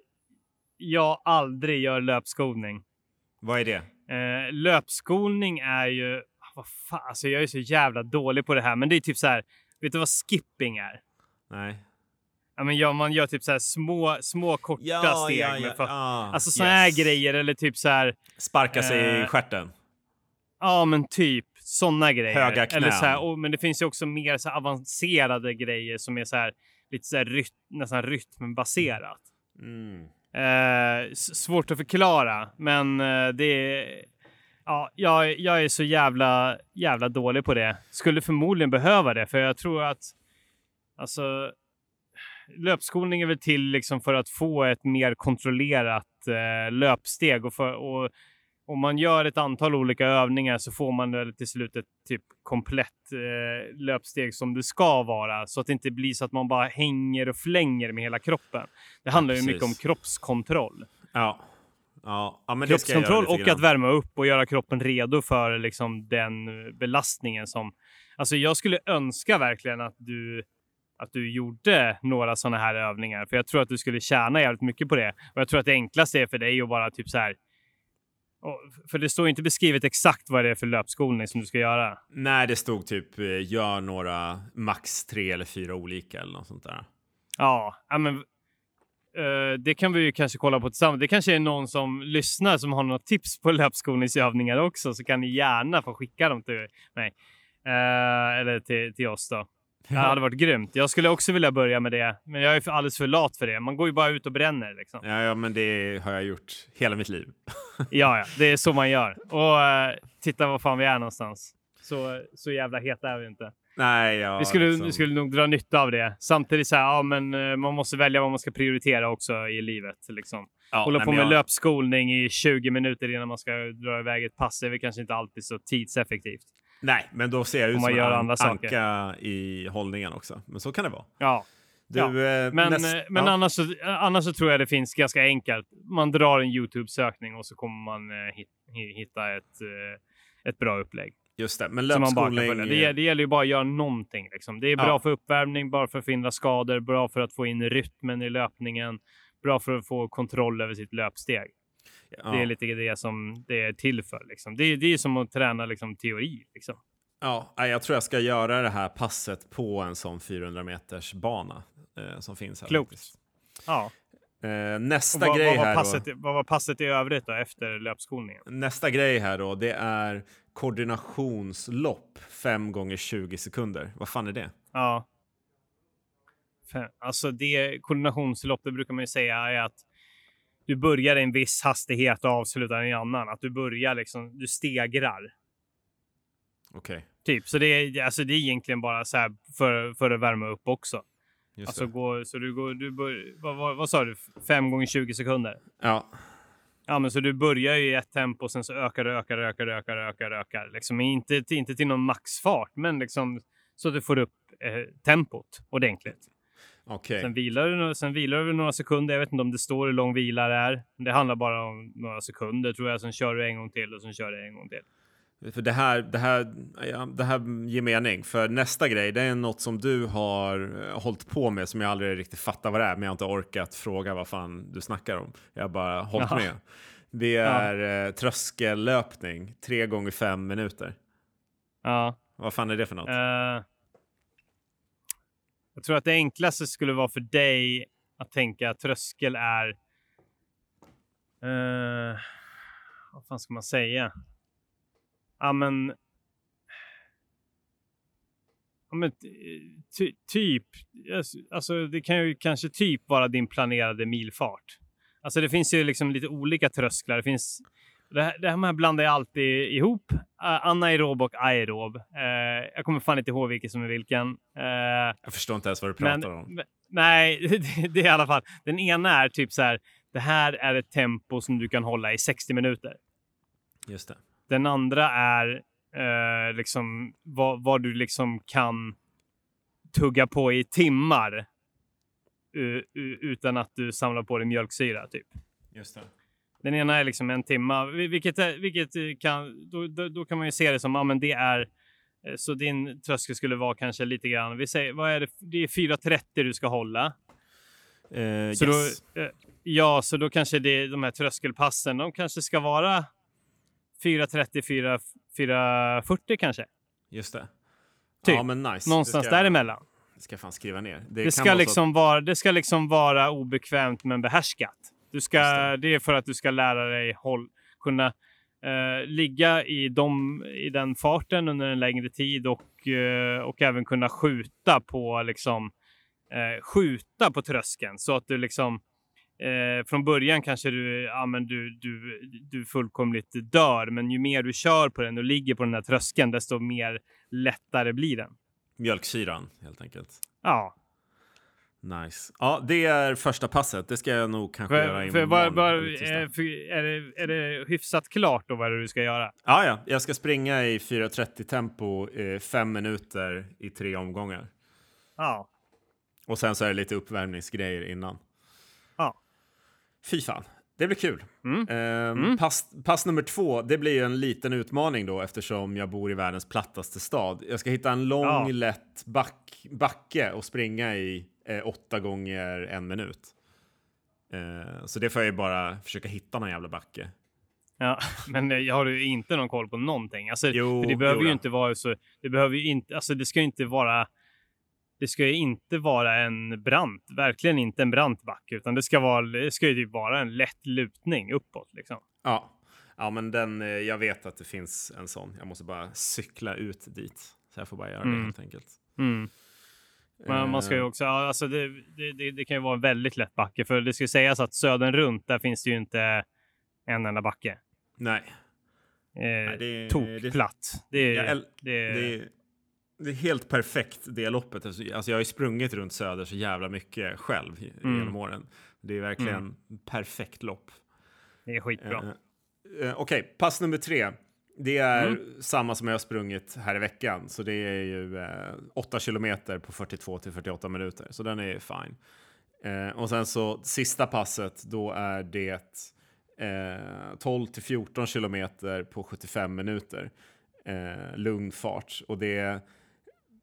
jag aldrig gör löpskolning. Vad är det? Eh, löpskolning är ju vad fan, alltså jag är så jävla dålig på det här, men det är typ så här. Vet du vad skipping är? Nej. Ja, men ja, man gör typ så här små, små korta ja, steg. Ja, ja, för, ah, alltså såna yes. här grejer eller typ så här. Sparka sig eh, i stjärten. Ja, men typ såna grejer. Höga knän. Eller så här, och, men det finns ju också mer så avancerade grejer som är så här lite så här ryt, nästan rytmbaserat. Mm. Eh, svårt att förklara, men eh, det är Ja, jag, jag är så jävla, jävla dålig på det. Skulle förmodligen behöva det, för jag tror att alltså, löpskolning är väl till liksom för att få ett mer kontrollerat eh, löpsteg och, för, och om man gör ett antal olika övningar så får man väl till slut ett typ komplett eh, löpsteg som det ska vara så att det inte blir så att man bara hänger och flänger med hela kroppen. Det handlar ja, ju mycket om kroppskontroll. Ja. Ja, ja Kroppskontroll och att värma upp och göra kroppen redo för liksom den belastningen som... Alltså jag skulle önska verkligen att du, att du gjorde några sådana här övningar, för jag tror att du skulle tjäna jävligt mycket på det. Och jag tror att det enklaste är för dig att bara typ så här... för det står inte beskrivet exakt vad det är för löpskolning som du ska göra. Nej, det stod typ eh, gör några max tre eller fyra olika eller något sånt där. Ja, men Uh, det kan vi ju kanske kolla på tillsammans. Det kanske är någon som lyssnar som har något tips på löpskolningsövningar också, så kan ni gärna få skicka dem till mig. Uh, eller till, till oss då. Det hade varit grymt. Jag skulle också vilja börja med det, men jag är alldeles för lat för det. Man går ju bara ut och bränner. Liksom. Ja, ja, men det har jag gjort hela mitt liv. ja, ja, det är så man gör. Och uh, titta var fan vi är någonstans. Så, så jävla heta är vi inte. Nej, ja, vi, skulle, liksom. vi skulle nog dra nytta av det. Samtidigt så här, ja, men eh, man måste välja vad man ska prioritera också i livet. Liksom. Ja, Hålla nej, på med jag... löpskolning i 20 minuter innan man ska dra iväg ett pass är väl kanske inte alltid så tidseffektivt. Nej, men då ser jag ut som en an anka saker. i hållningen också. Men så kan det vara. Ja. Du, ja. Eh, men näst... Eh, men ja. annars, så, annars så tror jag det finns ganska enkelt. Man drar en YouTube-sökning och så kommer man eh, hitta ett, eh, ett bra upplägg. Just det, men löpskolning... Det, det gäller ju bara att göra någonting. Liksom. Det är bra ja. för uppvärmning, bara för att förhindra skador, bra för att få in rytmen i löpningen, bra för att få kontroll över sitt löpsteg. Ja. Det är lite det som det är till för. Liksom. Det, det är som att träna liksom, teori. Liksom. Ja, jag tror jag ska göra det här passet på en sån 400 meters bana eh, som finns här. Klokt. Ja. Eh, nästa vad, grej vad här passet, då, Vad var passet i övrigt då efter löpskolningen? Nästa grej här då, det är koordinationslopp 5 gånger 20 sekunder. Vad fan är det? Ja. Alltså det koordinationslopp, det brukar man ju säga är att du börjar i en viss hastighet och avslutar i en annan. Att du börjar liksom, du stegrar. Okej. Okay. Typ, så det är, alltså det är egentligen bara så här för, för att värma upp också. Just alltså gå, så du går, du bör, vad, vad, vad, sa du, 5 gånger 20 sekunder? Ja. Ja, men så du börjar ju i ett tempo och sen så ökar du, ökar, ökar, ökar, ökar, ökar. Liksom inte, inte till någon maxfart, men liksom så att du får upp eh, tempot ordentligt. Okay. Sen, vilar du, sen vilar du några sekunder. Jag vet inte om det står hur lång vila det är. Det handlar bara om några sekunder tror jag. Sen kör du en gång till och sen kör du en gång till. För det här, det, här, ja, det här ger mening. För nästa grej, det är något som du har uh, hållit på med som jag aldrig riktigt fattar vad det är, men jag har inte orkat fråga vad fan du snackar om. Jag har bara hållit Jaha. med. Det är ja. uh, tröskellöpning, tre gånger fem minuter. Ja. Vad fan är det för något? Uh, jag tror att det enklaste skulle vara för dig att tänka att tröskel är... Uh, vad fan ska man säga? Ja men... Ja, men ty, typ, alltså det kan ju kanske typ vara din planerade milfart. Alltså det finns ju liksom lite olika trösklar. Det finns det här, det här blandar jag alltid ihop. Uh, anaerob och aerob. Uh, jag kommer fan inte ihåg vilken som är vilken. Uh, jag förstår inte ens vad du pratar men, om. Nej, det, det, är i alla fall. Den ena är typ så här. Det här är ett tempo som du kan hålla i 60 minuter. Just det. Den andra är eh, liksom vad, vad du liksom kan tugga på i timmar u- u- utan att du samlar på dig mjölksyra typ. Just det. Den ena är liksom en timma, vil- vilket, är, vilket eh, kan, då, då, då kan man ju se det som, ja men det är, eh, så din tröskel skulle vara kanske lite grann, vi säger, vad är det, det är 4.30 du ska hålla. Eh, Så yes. då, ja, så då kanske det, de här tröskelpassen, de kanske ska vara 4.30, 4 4.40 kanske. Just det. Typ. Ja, men nice. Någonstans det ska, däremellan. Det ska jag fan skriva ner. Det, kan ska liksom vara, det ska liksom vara obekvämt men behärskat. Du ska, Just det. är för att du ska lära dig håll, kunna eh, ligga i, dem, i den farten under en längre tid och, eh, och även kunna skjuta på liksom eh, skjuta på tröskeln så att du liksom eh, från början kanske du, ja, men du, du, du fullkomligt dör, men ju mer du kör på den och ligger på den här tröskeln, desto mer lättare blir den. Mjölksyran, helt enkelt. Ja, Nice. Ja, det är första passet. Det ska jag nog kanske göra För, för, imorgon. var, var, är, är, det, är det hyfsat klart då vad det är du ska göra? Ja, ja. Jag ska springa i 4.30 tempo eh, fem minuter i tre omgångar. Ja. Och sen så är det lite uppvärmningsgrejer innan. Fy fan, det blir kul. Mm. Ehm, Pass, pass nummer två, det blir ju en liten utmaning då eftersom jag bor i världens plattaste stad. Jag ska hitta en lång, Ja. lätt back, backe och springa i eh, åtta gånger en minut. Eh, så det får jag ju bara försöka hitta någon jävla backe. Ja, men eh, har du inte någon koll på någonting? Alltså, Jo, det behöver ju inte vara så. Det behöver ju inte. Alltså, det ska ju inte vara. Det ska ju inte vara en brant, verkligen inte en brant backe, utan det ska vara. Det ska ju typ vara en lätt lutning uppåt liksom. Ja. ja, men den, eh, jag vet att det finns en sån. Jag måste bara cykla ut dit. Så jag får bara göra det Mm. helt enkelt. Mm. Men man ska ju Eh, också, alltså det, det, det, det kan ju vara en väldigt lätt backe, för det ska sägas att södern runt, där finns det ju inte en enda backe. Nej. Eh, Nej, det- tokplatt. Det, det, Det det är helt perfekt det loppet. Alltså, jag har ju sprungit runt Söder så jävla mycket själv Mm. genom åren. Det är verkligen perfekt lopp. det är skitbra. Eh, eh, Okej, pass nummer tre. Det är Mm. samma som jag har sprungit här i veckan. Så det är ju eh, 8 kilometer på 42 till 48 minuter. Så den är fine. Eh, och sen så sista passet, då är det eh, 12 till 14 kilometer på 75 minuter. Eh, lugn fart. Och det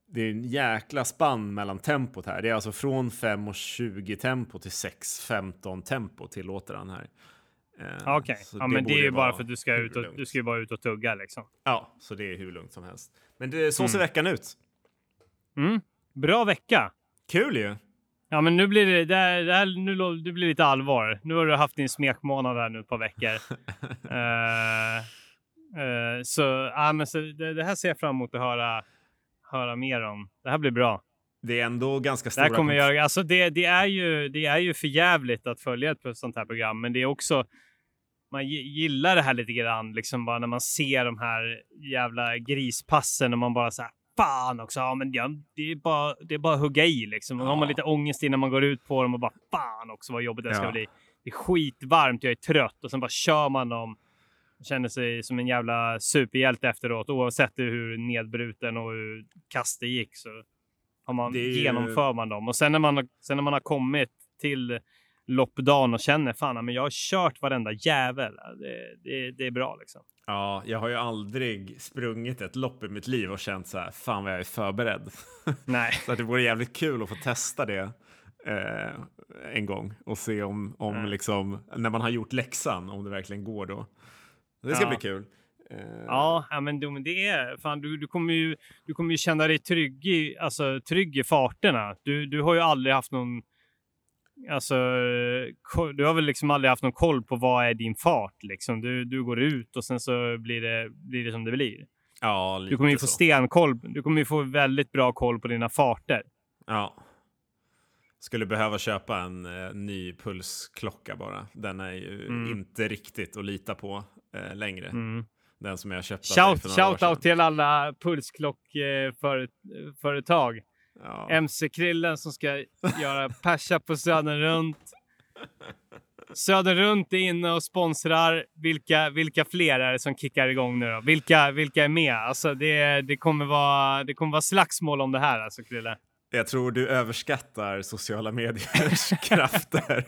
det är en jäkla spann mellan tempot här. Det är alltså från 5.20 tempo till 6.15 tempo tillåter han här. Eh, Okej, så ja, men det är ju bara för att du ska, ut och, lugnt. du ska ju bara ut och tugga liksom. Ja, så det är hur lugnt som helst. Men det, så Mm. ser veckan ut. Mm. Bra vecka! Kul ju! Ja, men nu blir det, det, här, det, här, nu, det blir lite allvar. Nu har du haft din smekmånad här nu ett par veckor. Eh, eh, så ja, men så det, det här ser jag fram emot att höra, höra mer om. Det här blir bra. Det är ändå ganska Det stora... här kommer jag, alltså det, det, är ju, det är ju för jävligt att följa ett sånt här program, men det är också man gi- gillar det här lite grann, liksom bara när man ser de här jävla grispassen och man bara så här, fan också, ja men ja, det är bara, det är bara att hugga i liksom. Och då har man Ja. lite ångest innan man går ut på dem och bara fan också vad jobbigt det ska Ja. bli. Det är skitvarmt, jag är trött och sen bara kör man dem. Känner sig som en jävla superhjälte efteråt, oavsett hur nedbruten och hur kast det gick så har man, Det genomför man dem. Och sen när man, sen när man har kommit till loppdagen och känner fan, men jag har kört varenda jävel. Det, det, det är bra liksom. Ja, jag har ju aldrig sprungit ett lopp i mitt liv och känt så här, fan vad jag är förberedd. Nej. så att det vore jävligt kul att få testa det eh, en gång och se om, om Mm. liksom, när man har gjort läxan, om det verkligen går då. Det ska Ja. bli kul. Eh, Ja, men du- det är fan, du, du kommer ju. Du kommer ju känna dig trygg i, alltså, trygg i farterna. Du, du har ju aldrig haft någon. Alltså, du har väl liksom aldrig haft någon koll på vad är din fart liksom. Du, du går ut och sen så blir det, blir det som det blir. ja, lite Du kommer ju få stenkoll. Du kommer ju få väldigt bra koll på dina farter. Ja. Skulle behöva köpa en eh, ny pulsklocka bara. Den är ju Mm. inte riktigt att lita på eh, längre. Mm. Den som jag köpte Shout, för shout out till alla pulsklockföretag. Ja. MC-krillen som ska göra persa på Södern runt. Söder runt är inne och sponsrar. Vilka, vilka fler är det som kickar igång nu då? Vilka, vilka är med? Alltså det, det, kommer vara, det kommer vara slagsmål om det här alltså, Krille. Jag tror du överskattar sociala mediers krafter.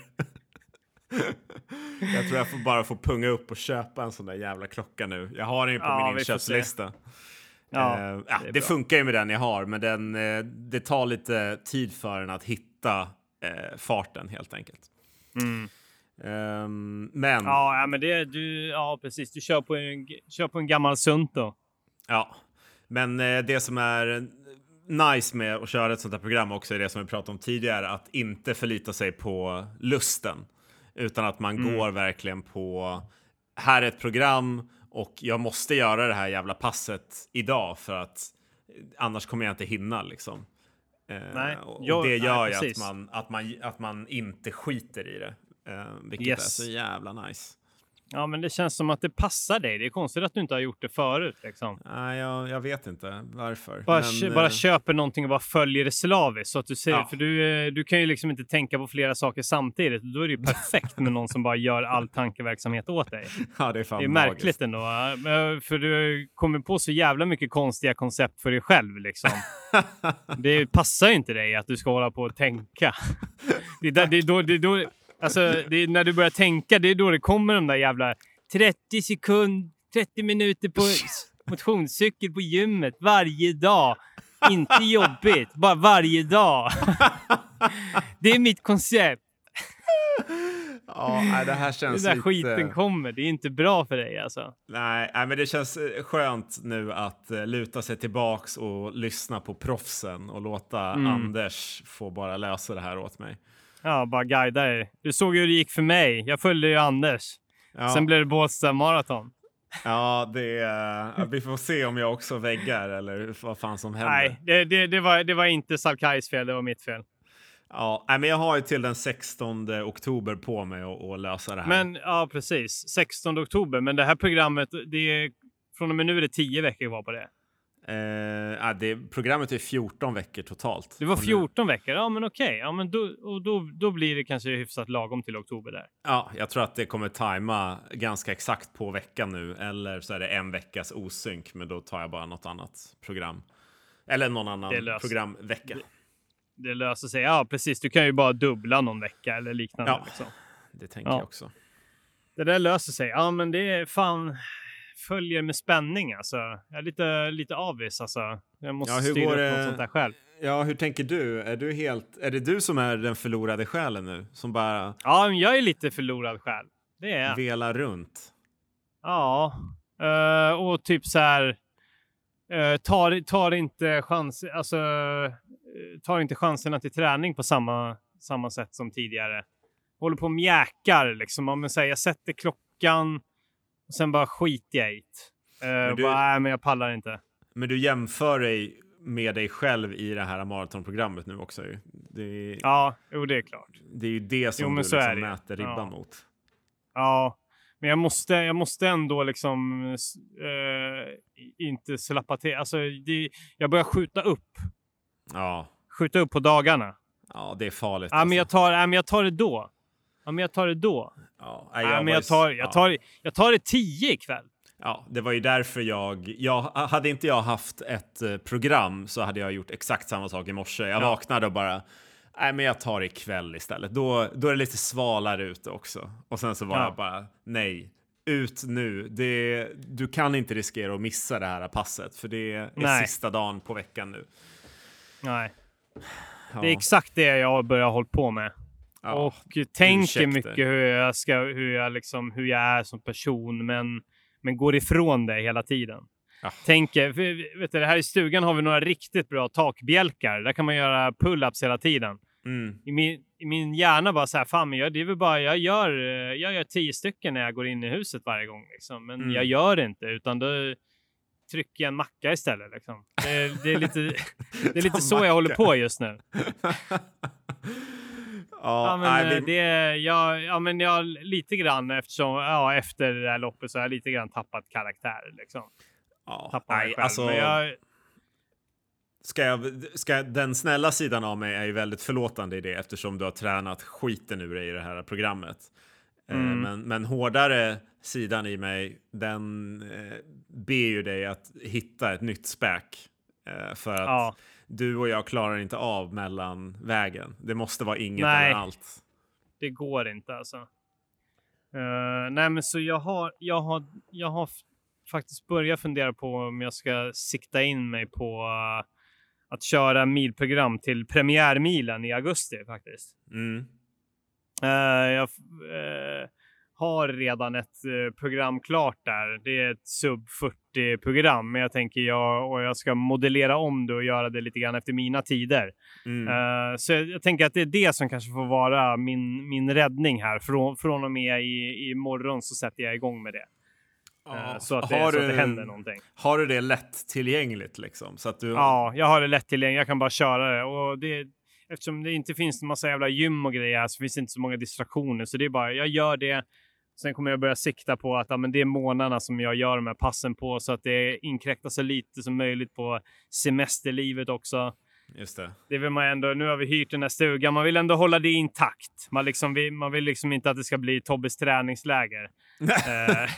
Jag tror jag får bara får punga upp och köpa en sån där jävla klocka nu. Jag har den ju på Ja, min inköpslista. Ja, Eh, ja, det det funkar ju med den jag har, men den, eh, det tar lite tid för den att hitta eh, farten helt enkelt. Mm. Ehm, men Ja, men det, du, ja, precis. Du kör på en, kör på en gammal Sunto. Ja, men det som är nice med att köra ett sånt här program också är det som vi pratade om tidigare, att inte förlita sig på lusten, utan att man Mm. går verkligen på här är ett program och jag måste göra det här jävla passet idag för att annars kommer jag inte hinna liksom. Eh, Nej, och jag- det nej, gör ju att man, att, man, att man inte skiter i det, eh, vilket Yes. är så jävla nice. Ja, men det känns som att det passar dig. Det är konstigt att du inte har gjort det förut. Liksom. Nej, jag, jag vet inte varför. Bara, men, kö- bara eh, köper någonting och bara följer det slaviskt. Så att du ser, Ja. För du, eh, du kan ju liksom inte tänka på flera saker samtidigt. Då är det ju perfekt med någon som bara gör all tankeverksamhet åt dig. Ja, det är fan Det är magiskt. märkligt ändå. va? Men, För du kommer på så jävla mycket konstiga koncept för dig själv. Liksom. Det passar ju inte dig att du ska hålla på och tänka. Det är, där, det är då, det är då, alltså, är när du börjar tänka, det är då det kommer de där jävla 30 sekund, 30 minuter på motionscykel på gymmet varje dag. Inte jobbigt, bara varje dag. Det är mitt koncept. Ja, det här Den känns där lite... skiten kommer. Det är inte bra för dig alltså. Nej, nej, men det känns eh, skönt nu att eh, luta sig tillbaks och lyssna på proffsen och låta Mm. Anders få bara lösa det här åt mig. Ja, bara guida dig. Du såg ju hur det gick för mig. Jag följde ju Anders. Ja, Sen blev det Bålsta maraton. ja det, eh, vi får se om jag också väggar eller vad fan som händer. Nej, det, det, det, var, det var inte Salkais fel, det var mitt fel. Ja, men jag har ju till den 16 oktober på mig att att lösa det här. Men ja, precis. 16 oktober. Men det här programmet, det är, från och med nu är det 10 veckor kvar på det. Eh, ja, det, programmet är 14 veckor totalt. Det var Och nu- 14 veckor. Ja, men okej. Ja, men då, och då, då blir det kanske hyfsat lagom till oktober där. Ja, jag tror att det kommer tajma ganska exakt på veckan nu. Eller så är det en veckas osynk, men då tar jag bara något annat program. Eller någon Det annan programvecka. Det löser sig. Ja, precis. Du kan ju bara dubbla någon vecka eller liknande. Ja. Liksom. Det tänker Ja. jag också. Det där löser sig. Ja, men det är fan följer med spänning alltså. Jag är lite, lite avis alltså. Jag måste Ja, hur styra går upp något sånt där själv. Ja, hur tänker du? Är, du helt, är det du som är den förlorade själen nu? Som bara Ja, men jag är lite förlorad själv. Det är jag. velar runt? Ja, eh, och typ så här. Uh, tar, tar inte chans, alltså, eh, tar inte chanserna till träning på samma, samma sätt som tidigare. Håller på och mjäkar liksom. Men, så här, jag sätter klockan och sen bara skiter jag i det. Uh, Men du- bara, nej, men jag pallar inte. Men du jämför dig med dig själv i det här maratonprogrammet nu också. ju. Är- Ja, jo, det är klart. det är ju det som Jo, men du liksom mäter ribban Ja. mot. Ja, men jag måste, jag måste ändå liksom eh, inte slappa till. Alltså, det, jag börjar skjuta upp. Ja, Skjuta upp på dagarna. ja det är farligt. Ja, men alltså. jag tar, ja, men jag tar det då. Ja, men jag tar det då. Ja, Ja, nej, men jag tar, jag ja. tar, jag tar det tio ikväll. Ja, det var ju därför jag, jag... Hade inte jag haft ett eh, program så hade jag gjort exakt samma sak i morse. Jag Ja. vaknade och bara... Nej, men jag tar det ikväll istället. Då, då är det lite svalare ute också. Och sen så var Ja. jag bara, nej. Ut nu. Det, du kan inte riskera att missa det här passet, för det är Nej. sista dagen på veckan nu. Nej, Ja. det är exakt det jag börjar hålla på med. Ja. Och tänker mycket hur jag, ska, hur, jag liksom, hur jag är som person, men, men går ifrån det hela tiden. Ja. Tänker, för, vet du, här i stugan har vi några riktigt bra takbjälkar. Där kan man göra pull-ups hela tiden. Mm. I min, I min hjärna bara så här, fan, men jag, det är bara, jag gör, jag gör tio stycken när jag går in i huset varje gång. Liksom. Men Mm. jag gör det inte, utan då trycker jag en macka istället. Liksom. Det, det är lite, det är lite så jag håller på just nu. Ja, ja, men, nej, eh, vi, det, jag, ja, men jag lite grann eftersom, ja, efter det här loppet så har jag lite grann tappat karaktär. Liksom. ja, Tappat mig nej, själv. alltså, Men jag, ska jag, ska, den snälla sidan av mig är ju väldigt förlåtande i det eftersom du har tränat skiten ur dig i det här programmet. Eh, mm. men, men hårdare sidan i mig, den eh, ber ju dig att hitta ett nytt späk. Eh, för att ja. Du och jag klarar inte av mellan vägen. Det måste vara inget nej, eller allt. Det går inte alltså. Uh, nej, men så jag har, jag har, jag har faktiskt börjat fundera på om jag ska sikta in mig på uh, att köra milprogram till premiärmilen i augusti faktiskt. Mm. Uh, jag har redan ett program klart där. Det är ett sub 40 program, men jag tänker jag och jag ska modellera om det och göra det lite grann efter mina tider. Mm. Uh, så jag, jag, tänker att det är det som kanske får vara min, min räddning här. Från, från och med i, i morgon så sätter jag igång med det. Ja. Så, att det, har så att det händer någonting. Har du det lättillgängligt liksom? Så att du... Ja, jag har det lättillgängligt. Jag kan bara köra det. Och det, eftersom det inte finns en massa jävla gym och grejer så finns det inte så många distraktioner. Så det är bara, jag gör det. Sen kommer jag börja sikta på att ja, men det är månaderna som jag gör de här passen på så att det inkräktar så lite som möjligt på semesterlivet också. Just det. Det vill man ändå. Nu har vi hyrt den här stugan. Man vill ändå hålla det intakt. Man, liksom, man vill liksom inte att det ska bli Tobbes träningsläger. Eh.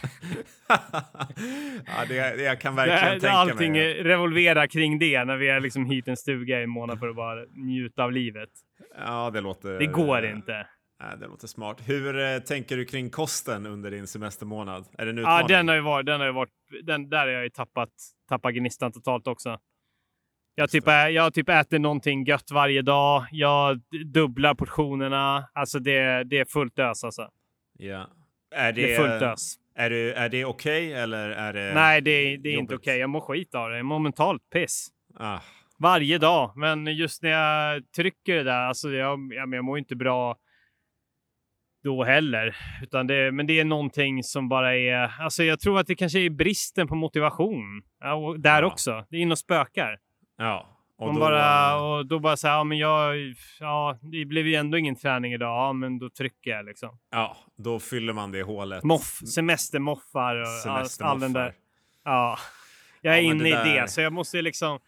ja, det, det, jag kan verkligen det, tänka allting mig. Allting revolverar kring det när vi har liksom hyrt en stuga i en månad för att bara njuta av livet. Ja, det låter. Det går inte. Nej, det låter smart. Hur eh, tänker du kring kosten under din semestermånad? Är det en utmaning? Ja, den har ju varit, den har ju varit, den, där har jag ju tappat, tappat gnistan totalt också. Jag typ, jag typ äter någonting gött varje dag. Jag dubblar portionerna. Alltså det, det är fullt ös alltså. Ja. Är det, det är fullt ös. Är det, är det okej okay, eller är det Nej, det, är, det är inte okej. Okay. Jag mår skit av det. Jag mår mentalt piss. Ah. Varje dag. Men just när jag trycker det där, alltså jag, jag, jag mår inte bra då heller. Utan det, men det är någonting som bara är, alltså jag tror att det kanske är bristen på motivation. Ja, där ja. också. Det är in och spökar. Ja. Och då, bara, och då bara så här, ja men jag, ja det blev ju ändå ingen träning idag, ja men då trycker jag liksom. Ja, då fyller man det hålet. Moff, semestermoffar och semestermoffar. all den där. Ja, jag är ja, inne det där... i det, så jag måste liksom.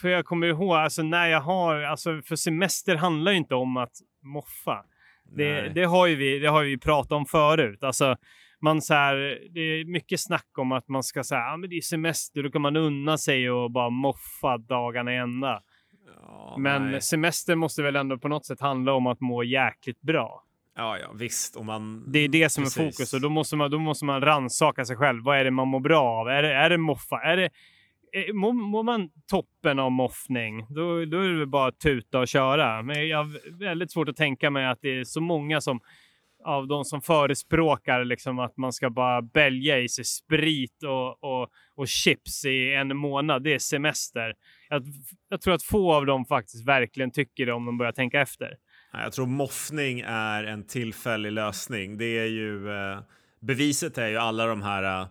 För jag kommer ihåg, alltså när jag har, alltså för semester handlar ju inte om att moffa. Det, det, har ju vi, det har vi pratat om förut. Alltså, man så här, det är mycket snack om att man ska säga, ah, men det är semester, då kan man unna sig och bara moffa dagarna i ända. Ja, men nej. semester måste väl ändå på något sätt handla om att må jäkligt bra. Ja, ja, visst. Och man... Det är det som Precis. är fokus och då måste man, då måste man ransaka sig själv. Vad är det man mår bra av? Är det, är det moffa? Är det, Eh, Mår man toppen av moffning, då, då är det bara att tuta och köra. Men jag har väldigt svårt att tänka mig att det är så många som av de som förespråkar liksom att man ska bara bälja i sig sprit och, och, och chips i en månad. Det är semester. Jag, jag, tror att få av dem faktiskt verkligen tycker det om de börjar tänka efter. Jag tror moffning är en tillfällig lösning. Det är ju eh, beviset är ju alla de här eh,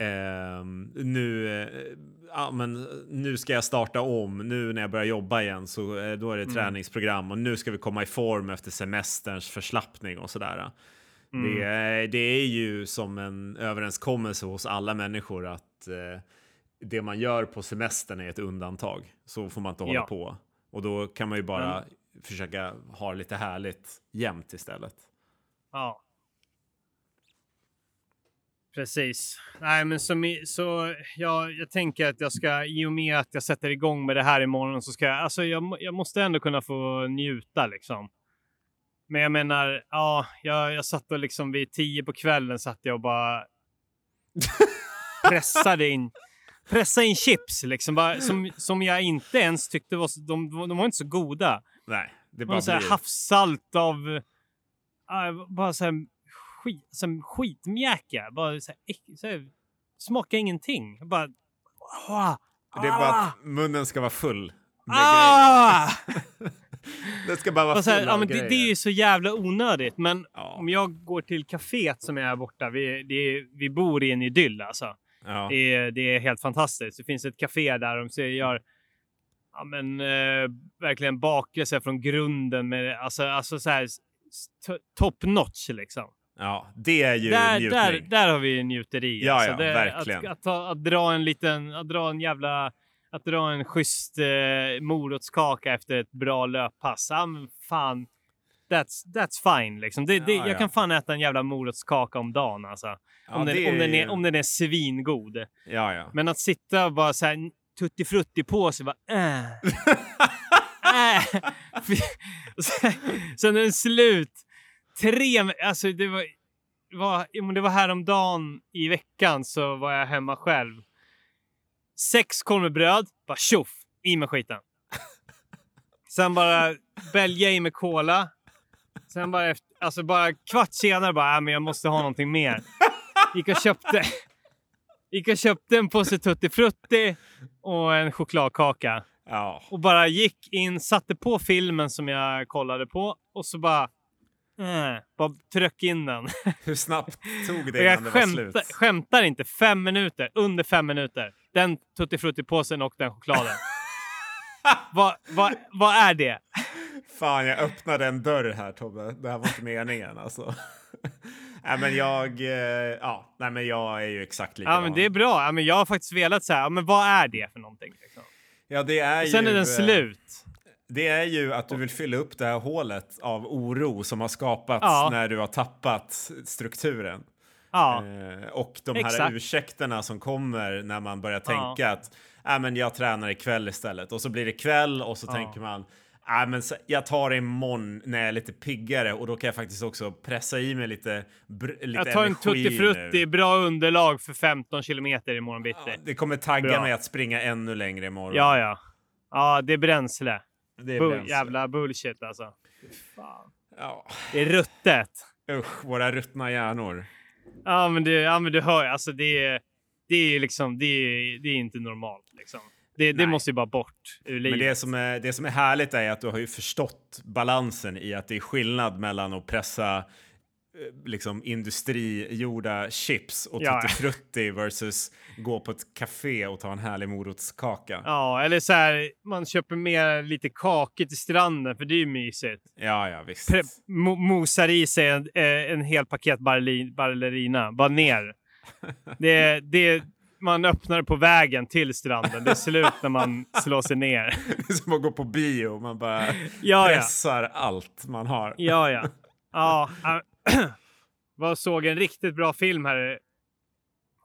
eh, nu eh, ja, men nu ska jag starta om. Nu när jag börjar jobba igen så eh, då är det mm. träningsprogram och nu ska vi komma i form efter semesterns förslappning och sådär. Mm. Det, det, är ju som en överenskommelse hos alla människor att eh, det man gör på semestern är ett undantag. Så får man inte hålla ja. på. Och då kan man ju bara mm. försöka ha lite härligt jämt istället. Ja. Precis. Nej, men så, så ja, jag tänker att jag ska, i och med att jag sätter igång med det här imorgon, så ska jag, alltså jag, jag måste ändå kunna få njuta liksom. Men jag menar, ja, jag, jag satt och liksom vid tio på kvällen satt jag och bara pressade in, pressade in chips liksom, bara, som, som jag inte ens tyckte var, de, de var inte så goda. Nej, det bara var blir... havssalt av, äh, bara så här skit, som skitmjäkiga. Bara så här, så här, smakar ingenting. Bara... Ah, det är bara att munnen ska vara full. Ah! det ska bara vara full här, ja, men det, det, är ju så jävla onödigt. Men ja. om jag går till kaféet som är här borta. Vi, det, vi bor i en idyll alltså. Ja. Det, är, det är helt fantastiskt. Det finns ett café där de gör ja, men, eh, verkligen bakelse från grunden med alltså, alltså så här top notch liksom. Ja, det är ju där, njutning. Där, där har vi njuteri. Ja, alltså, ja, det, verkligen. Att, att, att, dra en liten, att dra en jävla, att dra en schysst eh, morotskaka efter ett bra löppass. Ja, men fan. that's, that's fine liksom. Det, det, Ja, jag ja. kan fan äta en jävla morotskaka om dagen alltså. Om, den, det om, den är, om den är svingod. Ja, ja. Men att sitta och bara så här tutti frutti på sig, bara äh. äh. Sen är den slut. Tre, alltså det var, var, det var häromdagen i veckan så var jag hemma själv. Sex korv med bröd, bara tjoff, i med skiten. Sen bara bälja i med cola. Sen bara efter, alltså bara kvart senare bara, äh, men jag måste ha någonting mer. Gick och köpte, gick och köpte en påse Tutti Frutti och en chokladkaka. ja. Och bara gick in, satte på filmen som jag kollade på och så bara, äh, bara tryck in den. Hur snabbt tog det jag innan det var slut? skämtar, skämtar inte, fem minuter, under fem minuter. Den Tutti Frutti-påsen och den chokladen. vad, vad, vad är det? Fan, jag öppnade en dörr här Tobbe. Det här var inte meningen alltså. nej, men jag, eh, ja, nej, men jag är ju exakt likadan. Ja, men det är bra. Ja, men jag har faktiskt velat säga, ja, men vad är det för någonting? Liksom? Ja, det är Sen ju, är den eh, slut. Det är ju att du vill fylla upp det här hålet av oro som har skapats Ja. när du har tappat strukturen. Ja, Eh, och de här Exakt. ursäkterna som kommer när man börjar Ja. tänka att äh, men jag tränar ikväll istället. Och så blir det kväll och så Ja. tänker man äh, men jag tar det imorgon när jag är lite piggare och då kan jag faktiskt också pressa i mig lite, br- lite jag tar en energi Tutti Frutti, nu. bra underlag för 15 kilometer imorgon bitti. Ja, det kommer tagga Bra. mig att springa ännu längre imorgon. Ja, ja. Ja, det är bränsle. Det är Bull, bränsle. jävla bullshit alltså. Fan. Ja, Det är ruttet. usch, våra ruttna hjärnor. Ja, men du, ja, men du hör alltså det är, det är liksom, det är, det är inte normalt liksom. Det, det måste ju bara bort ur livet. Men det som, är, det som är härligt är att du har ju förstått balansen i att det är skillnad mellan att pressa liksom industrigjorda chips och Ja. tutti versus gå på ett café och ta en härlig morotskaka. Ja, eller så här, man köper med lite kakor till stranden för det är ju mysigt. Ja, ja, visst. Pre- mo- mosar i sig en, eh, en hel paket ballerina, bara ner. Det, det, man öppnar på vägen till stranden. Det är slut när man slår sig ner. Det är som att gå på bio. Man bara Ja, ja. pressar allt man har. Ja, ja. Ja, vad såg en riktigt bra film här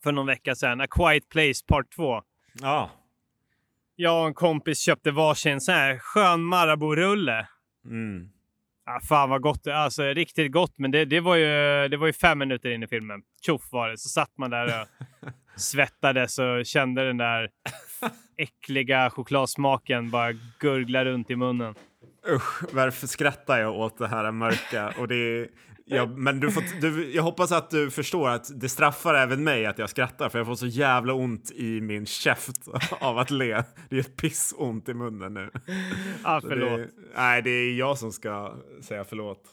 för någon vecka sedan. A Quiet Place Part 2. Ja. Jag och en kompis köpte varsin sån här skön Marabou-rulle. Mm. Ah, fan vad gott. Alltså riktigt gott. Men det, det, var ju, det var ju fem minuter in i filmen. Tjoff var det. Så satt man där och svettades och kände den där äckliga chokladsmaken bara gurgla runt i munnen. Usch, varför skrattar jag åt det här mörka? Och det är, ja, men du får, du, jag hoppas att du förstår att det straffar även mig att jag skrattar för jag får så jävla ont i min käft av att le. Det är ett pissont i munnen nu. Ah, förlåt. Det, nej, det är jag som ska säga förlåt.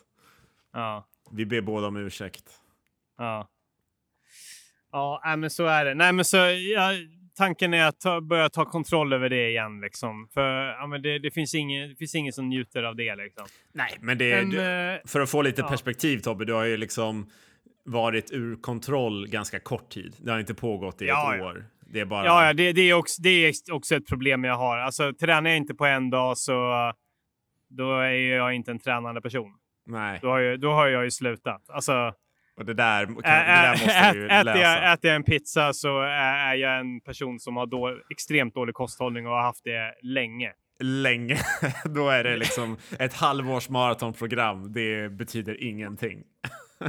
Ja, Vi ber båda om ursäkt. ja. Ja, men så är det. Nej, men så, ja, tanken är att ta, börja ta kontroll över det igen. Liksom. För ja, men det, det, finns ingen, det finns ingen som njuter av det. Liksom. Nej, men det Men, du, eh, för att få lite ja. perspektiv Tobbe, du har ju liksom varit ur kontroll ganska kort tid. Det har inte pågått i Ja, ett ja. år. Det är bara... Ja, ja det, det, är också, det är också ett problem jag har. Alltså, tränar jag inte på en dag så då är jag inte en tränande person. Nej, Då har, jag, då har jag ju slutat. Alltså, och det där, kan, det där måste du äter, läsa. jag, äter jag en pizza så är, jag en person som har då, extremt dålig kosthållning och har haft det länge. länge. Då är det liksom ett halvårs maratonprogram. Det betyder ingenting.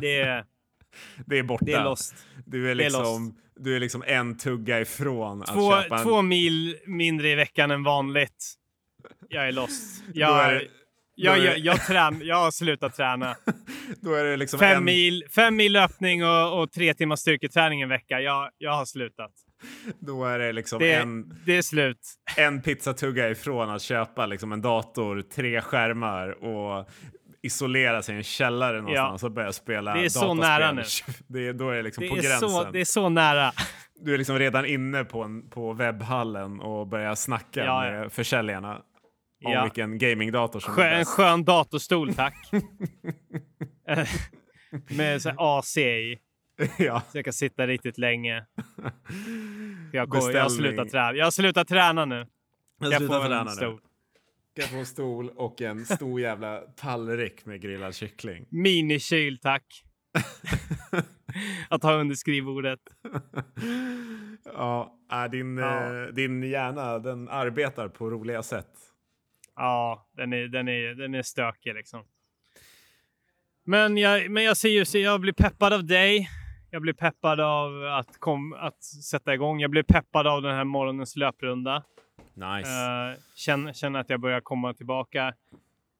Det är, Det är borta. det är lost. Du är Det är liksom, du är liksom en tugga ifrån Två, att köpa en... två mil mindre i veckan än vanligt. Jag är lost. Jag, är jag, jag, jag, trän, jag har slutat träna. Då är det liksom Fem, en, mil, fem mil löpning och, och tre timmars styrketräning en vecka. Jag, jag har slutat. då är det liksom Det, en, det är slut. en pizzatugga ifrån att köpa liksom en dator, tre skärmar och isolera sig i en källare någonstans och börja spela Det är så nära nu. Det är, då är det liksom Det på är, gränsen. så, det är så nära. Du är liksom redan inne på, en, på webbhallen och börjar snacka Ja, ja. med försäljarna om Ja. vilken gamingdator som Skö, är en bäst. skön datorstol, tack. Med så AC i. ja. Så jag kan sitta riktigt länge. Jag, går, jag, Beställning. slutat träna. jag har slutat träna nu. Jag Jag slutar får en träna nu. stor. på en stol och en stor jävla tallrik med grillad kyckling. Minikyl, tack. att ha under skrivbordet. ja, din, ja. Eh, din hjärna den arbetar på roliga sätt. Ja, den är, den är, den är stökig liksom. Men jag, men jag ser ju, jag blir peppad av dig. Jag blir peppad av att, kom, att sätta igång. Jag blir peppad av den här morgonens löprunda. Nice. Uh, känner, känner att jag börjar komma tillbaka.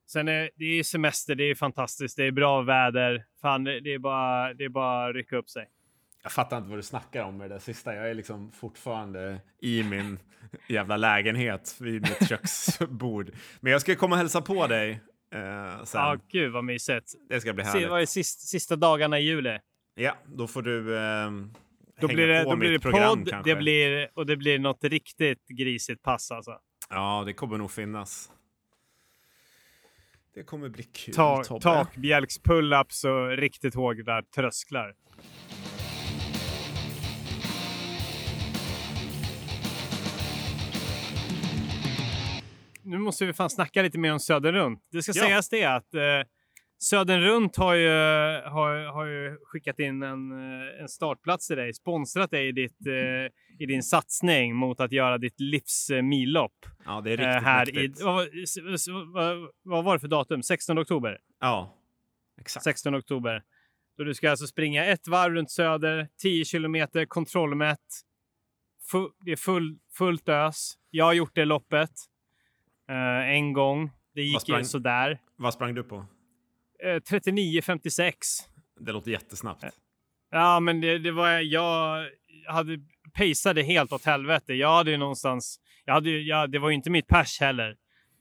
Sen är det är semester, det är fantastiskt, det är bra väder. Fan, det, det är bara, det är bara att rycka upp sig. Jag fattar inte vad du snackar om med det där sista. Jag är liksom fortfarande i min jävla lägenhet vid mitt köksbord. Men jag ska komma och hälsa på dig eh, sen. Ja, gud vad mysigt. Det ska bli härligt. vad är sista, sista dagarna i juli? Ja, då får du eh, då blir det, då blir det program, podd, kanske. det blir, och det blir något riktigt grisigt pass alltså. Ja, det kommer nog finnas. Det kommer bli kul, Ta, Tobbe. Takbjälks pull-ups och riktigt hårda trösklar. Nu måste vi fan snacka lite mer om Södern runt. Det ska ja. sägas det att eh, Södern runt har ju, har, har ju skickat in en, eh, en startplats till dig, sponsrat dig i, ditt, eh, i din satsning mot att göra ditt livs eh, millopp. Ja, det är riktigt eh, här i, vad, vad, vad, var det för datum? 16 oktober? Ja, exakt. 16 oktober. Så du ska alltså springa ett varv runt Söder, 10 kilometer kontrollmätt. Full, det är full, fullt ös. Jag har gjort det loppet eh, en gång. Det gick ju sådär. Vad sprang du på? 39.56. Det låter jättesnabbt. Ja, men det, det var jag hade paceade helt åt helvete. Jag hade ju någonstans. Jag hade jag, det var ju inte mitt pers heller.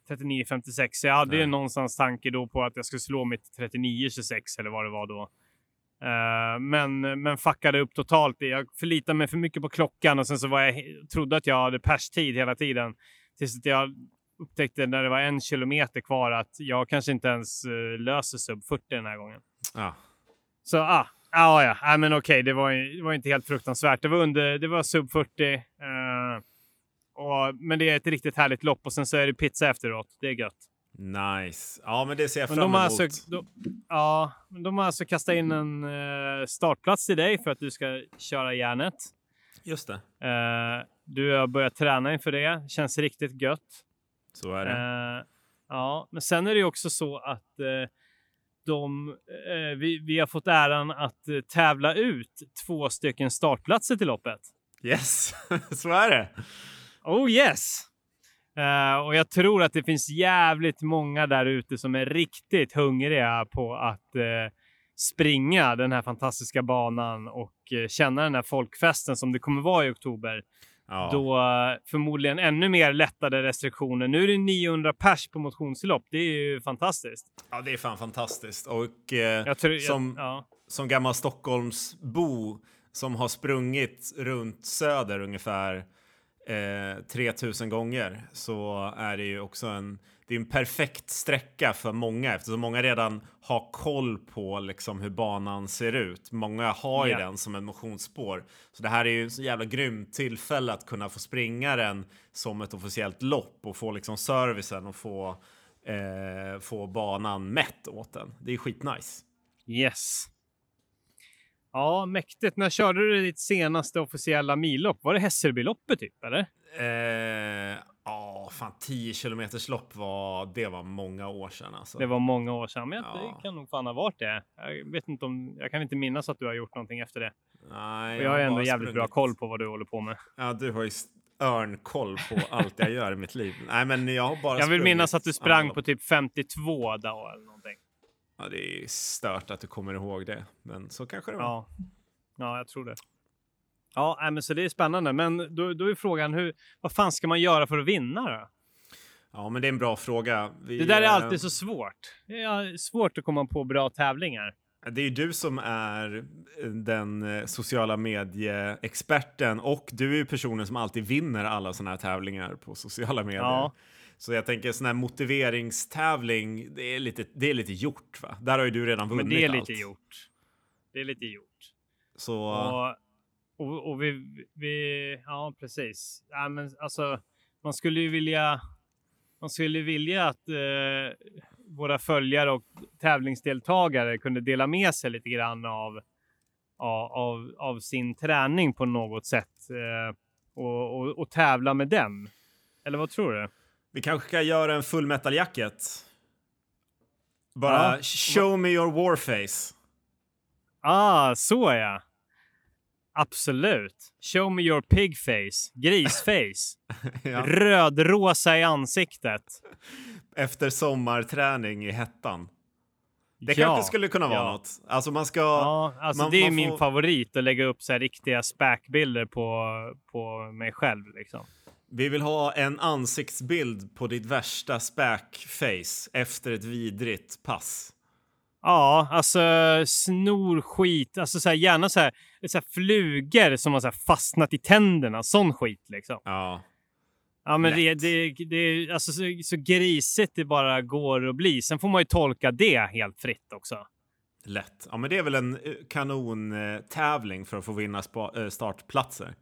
39.56. Så jag hade Nej. ju någonstans tanke då på att jag skulle slå mitt 39.26 eller vad det var då. Uh, men, men fuckade upp totalt. Jag förlitade mig för mycket på klockan och sen så var jag, trodde att jag hade pers-tid hela tiden. Tills att jag upptäckte när det var en kilometer kvar att jag kanske inte ens uh, löser sub 40 den här gången. Ja. Så ah, ah ja, ah, men okej, okay, det, var, det var inte helt fruktansvärt. Det var, under, det var sub 40. Uh, eh, och, men det är ett riktigt härligt lopp och sen så är det pizza efteråt. Det är gött. Nice. Ja, men det ser jag fram emot. Alltså, de, ja, de har alltså kastat in en uh, startplats till dig för att du ska köra järnet. Just det. Uh, du har börjat träna inför det. Känns riktigt gött. Så är det. Uh, ja, men sen är det också så att uh, de, uh, vi, vi har fått äran att tävla ut två stycken startplatser till loppet. Yes, så är det. Oh yes! och jag tror att det finns jävligt många där ute som är riktigt hungriga på att springa den här fantastiska banan och känna den här folkfesten som det kommer vara i oktober. Ja. Då förmodligen ännu mer lättade restriktioner. Nu är det 900 pers på motionslopp. Det är ju fantastiskt. Ja, det är fan fantastiskt. Och eh, tror, som, jag, ja. som gammal Stockholmsbo som har sprungit runt Söder ungefär eh, 3000 gånger så är det ju också en det är en perfekt sträcka för många eftersom många redan har koll på liksom hur banan ser ut. Många har ju yeah. den som en motionsspår. Så det här är ju så jävla grymt tillfälle att kunna få springa den som ett officiellt lopp och få liksom servicen och få, eh, få banan mätt åt den. Det är skitnice. Yes. Ja, mäktigt. När körde du ditt senaste officiella millopp? Var det Hässelbyloppet typ, eller? Eh, Ja, fan 10 kilometers lopp var, det var många år sedan alltså. Det var många år sedan, men ja. det kan nog fan ha varit det. Jag vet inte om, jag kan inte minnas att du har gjort någonting efter det. Nej. Och jag har ändå jävligt sprungit. bra koll på vad du håller på med. Ja, du har ju örnkoll på allt jag gör i mitt liv. Nej, men jag har bara Jag vill minnas att du sprang på typ 52 då eller någonting. Ja, det är stört att du kommer ihåg det, men så kanske det var. Ja, ja jag tror det. Ja, men så det är spännande. Men då, då är frågan, hur, vad fan ska man göra för att vinna då? Ja, men det är en bra fråga. Vi, det där är alltid så svårt. Det är svårt att komma på bra tävlingar. Det är ju du som är den eh, sociala medieexperten och du är ju personen som alltid vinner alla sådana här tävlingar på sociala medier. Ja. Så jag tänker sån här motiveringstävling, det är lite, det är lite gjort va? Där har ju du redan vunnit allt. Men det är lite allt. gjort. Det är lite gjort. Så... Och och, och vi, vi, ja precis. Ja, men alltså, man skulle ju vilja, man skulle vilja att eh, våra följare och tävlingsdeltagare kunde dela med sig lite grann av, av, av sin träning på något sätt eh, och, och, och, tävla med den. Eller vad tror du? Vi kanske ska göra en full metal jacket. Bara ja. show me your warface. Ah, så ja. Absolut. Show me your pig face. Grisface. ja. Rödrosa i ansiktet. Efter sommarträning i hettan. Det ja, kanske skulle kunna vara ja. något. Alltså man ska... Ja, alltså man, det är man min får... favorit att lägga upp så här riktiga späkbilder på, på mig själv liksom. Vi vill ha en ansiktsbild på ditt värsta späkface efter ett vidrigt pass. Ja, alltså snorskit, alltså så här, gärna så här, så här flugor som har så fastnat i tänderna, sån skit liksom. Ja. Ja, men det, det, det, alltså så, så grisigt det bara går att bli. Sen får man ju tolka det helt fritt också. Lätt. Ja, men det är väl en eh, kanontävling för att få vinna eh, startplatser.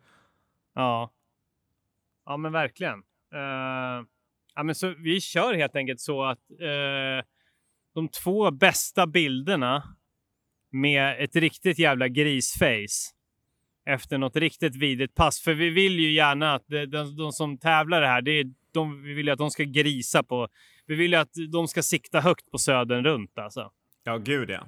Ja. Ja, men verkligen. Uh, ja, men så vi kör helt enkelt så att uh, de två bästa bilderna med ett riktigt jävla grisface efter något riktigt vidrigt pass. För vi vill ju gärna att de, de, de som tävlar det här, det är, de, vi vill ju att de ska grisa på... Vi vill ju att de ska sikta högt på södern runt alltså. Ja, gud ja.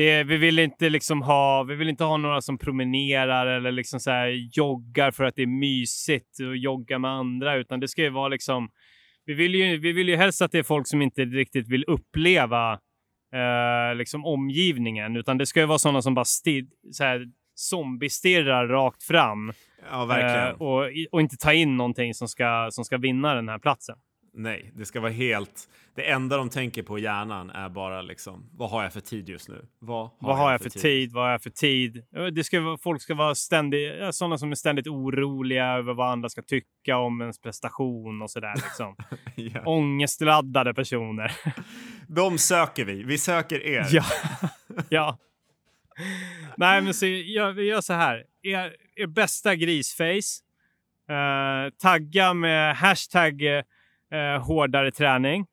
Det, vi vill inte liksom ha, vi vill inte ha några som promenerar eller liksom så joggar för att det är mysigt att jogga med andra, utan det ska ju vara liksom vi vill ju, vi vill ju helst att det är folk som inte riktigt vill uppleva eh, liksom omgivningen, utan det ska ju vara sådana som bara stirr, så här, zombiestirrar rakt fram. Ja, verkligen. Eh, och, och inte ta in någonting som ska, som ska vinna den här platsen. Nej, det ska vara helt... Det enda de tänker på i hjärnan är bara liksom, vad har jag för tid just nu? Vad har, vad jag, har jag, för tid? tid? Vad har jag för tid? Det ska, folk ska vara ständigt, sådana som är ständigt oroliga över vad andra ska tycka om ens prestation och sådär. Liksom. ja. Ångestladdade personer. de söker vi. Vi söker er. ja. ja. Nej, men så, jag, vi gör så här. Er, er bästa grisface. Uh, tagga med hashtag uh, hårdare träning.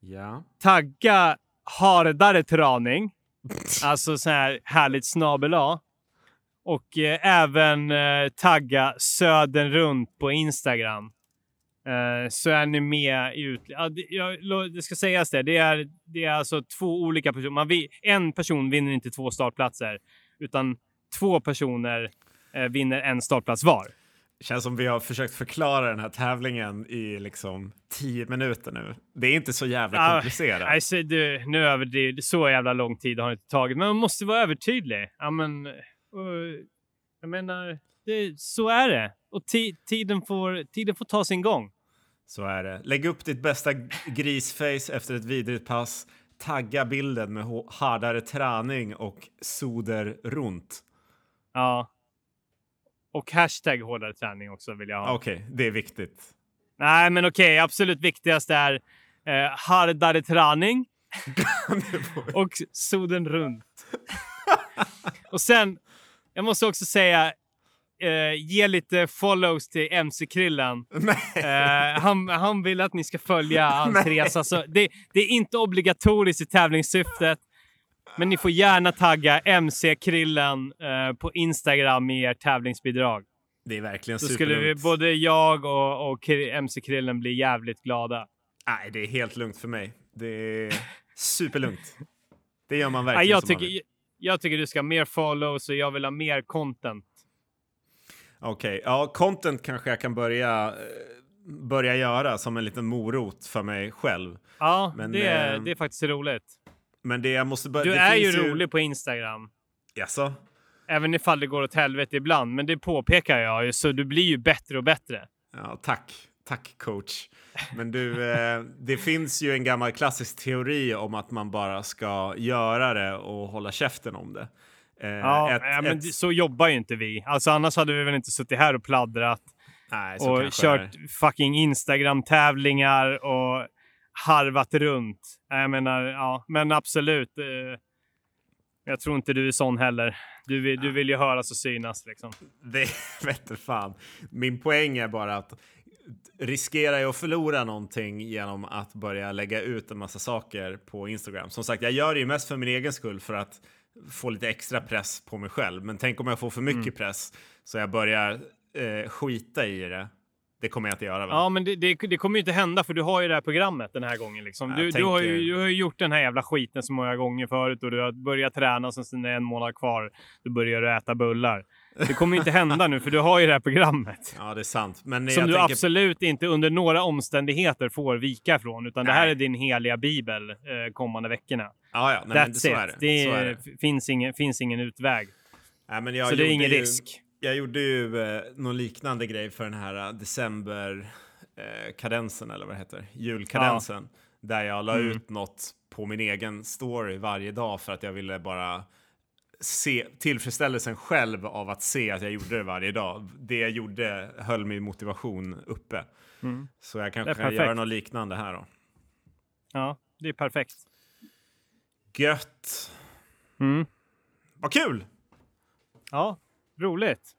Ja. Tagga hardare träning. alltså så här härligt snabel. Och eh, även eh, tagga södern runt på Instagram. Eh, så är ni med i ut... Ja, det, jag, det ska sägas det. Det är, det är alltså två olika personer. Man en person vinner inte två startplatser, utan två personer eh, vinner en startplats var. Känns som vi har försökt förklara den här tävlingen i liksom tio minuter nu. Det är inte så jävla komplicerat. Ah, alltså, du, nu överdriver Så jävla lång tid har det inte tagit. Men man måste vara övertydlig. Ja, men, uh, jag menar, det, så är det. Och tiden, får, tiden får ta sin gång. Så är det. Lägg upp ditt bästa grisface efter ett vidrigt pass. Tagga bilden med hårdare träning och soder runt. Ja, och hashtag hårdare träning också vill jag ha. Okej, okay, det är viktigt. Nej, men okej, okay, absolut viktigast är eh, hardare träning och soden runt. och sen, jag måste också säga, eh, ge lite follows till MC-krillen. Eh, han, han vill att ni ska följa hans resa. Så det, det, är inte obligatoriskt i tävlingssyftet. Men ni får gärna tagga MC-krillen eh, på Instagram med ert tävlingsbidrag. Det är verkligen superlugnt. Så skulle vi, både jag och, och MC-krillen bli jävligt glada. Nej, det är helt lugnt för mig. Det är superlugnt. Det gör man verkligen Nej, jag, tycker, jag, jag tycker du ska ha mer follows och jag vill ha mer content. Okej, okay. ja, content kanske jag kan börja, börja göra som en liten morot för mig själv. Ja, Men, det, eh, det är faktiskt roligt. Men det jag måste börja... Du är ju rolig på Instagram. Jaså? Även ifall det går åt helvete ibland, men det påpekar jag ju, så du blir ju bättre och bättre. Ja, tack. Tack coach. Men du, eh, det finns ju en gammal klassisk teori om att man bara ska göra det och hålla käften om det. Eh, ja, ett, ja, men ett... så jobbar ju inte vi. Alltså annars hade vi väl inte suttit här och pladdrat Nej, och kört fucking Instagram-tävlingar och harvat runt. Jag menar, ja, men absolut. Eh, jag tror inte du är sån heller. Du vill, du vill ju höras och synas liksom. Det vete fan. Min poäng är bara att riskerar jag att förlora någonting genom att börja lägga ut en massa saker på Instagram. Som sagt, jag gör det ju mest för min egen skull för att få lite extra press på mig själv. Men tänk om jag får för mycket mm. press så jag börjar eh, skita i det. Det kommer jag inte göra. Va? Ja, men det, det, det, kommer ju inte hända för du har ju det här programmet den här gången. Liksom. Du, tänker... du, har ju, du har ju gjort den här jävla skiten så många gånger förut och du har börjat träna och sen är det en månad kvar. Då börjar du äta bullar. Det kommer inte hända nu för du har ju det här programmet. Ja, det är sant. Men som du tänker... absolut inte under några omständigheter får vika ifrån, utan Nej. det här är din heliga bibel eh, kommande veckorna. Ja, ja. Nej, That's så it. Är det. det, är det. Finns, ingen, finns ingen utväg. Nej, men så det är ingen ju, risk. Jag gjorde ju eh, någon liknande grej för den här uh, december eh, kadensen eller vad det heter, julkadensen, ja. där jag la mm. ut något på min egen story varje dag för att jag ville bara se tillfredsställelsen själv av att se att jag gjorde det varje dag. Det jag gjorde höll min motivation uppe. Mm. Så jag kanske kan göra något liknande här då. Ja, det är perfekt. Gött. Mm. Vad kul! Ja, roligt.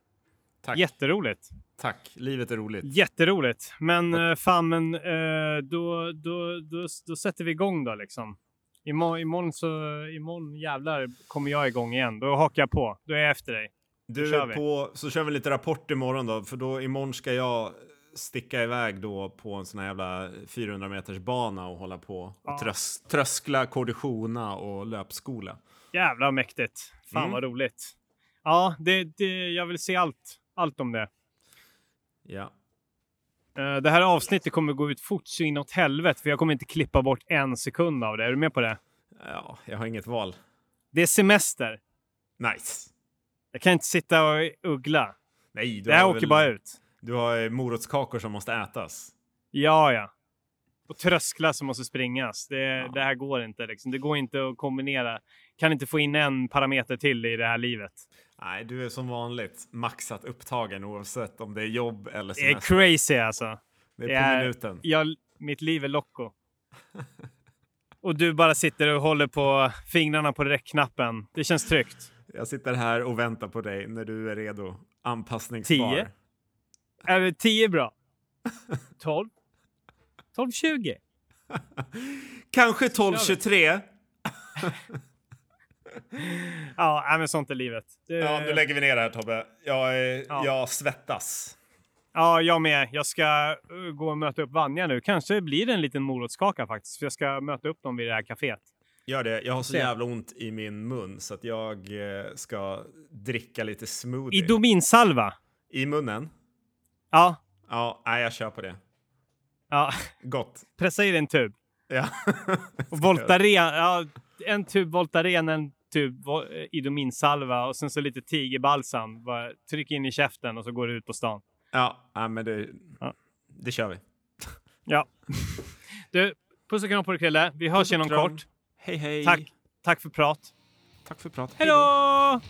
Tack. Jätteroligt. Tack, livet är roligt. Jätteroligt. Men uh, fan, men uh, då, då, då, då sätter vi igång då liksom. Imorgon, imorgon, så, imorgon jävlar kommer jag igång igen. Då hakar jag på. Då är jag efter dig. Du är på, så kör vi lite rapport imorgon då, för då imorgon ska jag sticka iväg då på en sån här jävla 400 meters bana och hålla på ja. och trös, tröskla, korditiona och löpskola. Jävlar mäktigt. Fan mm. vad roligt. Ja, det, det, jag vill se allt, allt om det. Ja. Uh, det här avsnittet kommer gå ut fort så inåt helvete, för jag kommer inte klippa bort en sekund av det. Är du med på det? Ja, jag har inget val. Det är semester. Nice. Jag kan inte sitta och uggla. Nej, det här åker väl, bara ut. Du har morotskakor som måste ätas. Ja, ja. Och trösklar som måste springas. Det, ja. det här går inte. Liksom. Det går inte att kombinera. Kan inte få in en parameter till i det här livet. Nej, du är som vanligt maxat upptagen oavsett om det är jobb eller semester. Det är crazy alltså. Det är på är, minuten. Jag, mitt liv är locko. och du bara sitter och håller på fingrarna på räckknappen. Det känns tryggt. Jag sitter här och väntar på dig när du är redo. Anpassningsbar. Tio? Är det tio bra? Tolv? Tolv tjugo? Kanske tolv tjugotre? ja, men sånt är livet. Det... Ja, nu lägger vi ner det här Tobbe. Jag, ja. jag svettas. Ja, jag med. Jag ska uh, gå och möta upp Vanja nu. Kanske blir det en liten morotskaka faktiskt, för jag ska möta upp dem vid det här kaféet. Gör det. Jag har så jävla ont i min mun så att jag eh, ska dricka lite smoothie. Idominsalva? I munnen? Ja. Ja, nej, jag kör på det. Ja. Gott. Pressa i dig en tub. Ja. och Voltaren, ja, en tub Voltaren, en typ Idominsalva och sen så lite tigerbalsam. Bara tryck in i käften och så går du ut på stan. Ja, ja men det, ja. det kör vi. Ja. Du, puss och kram på dig Krille. Vi hörs inom kort. Hej hej. Tack. Tack för prat. Tack för prat. Hej då!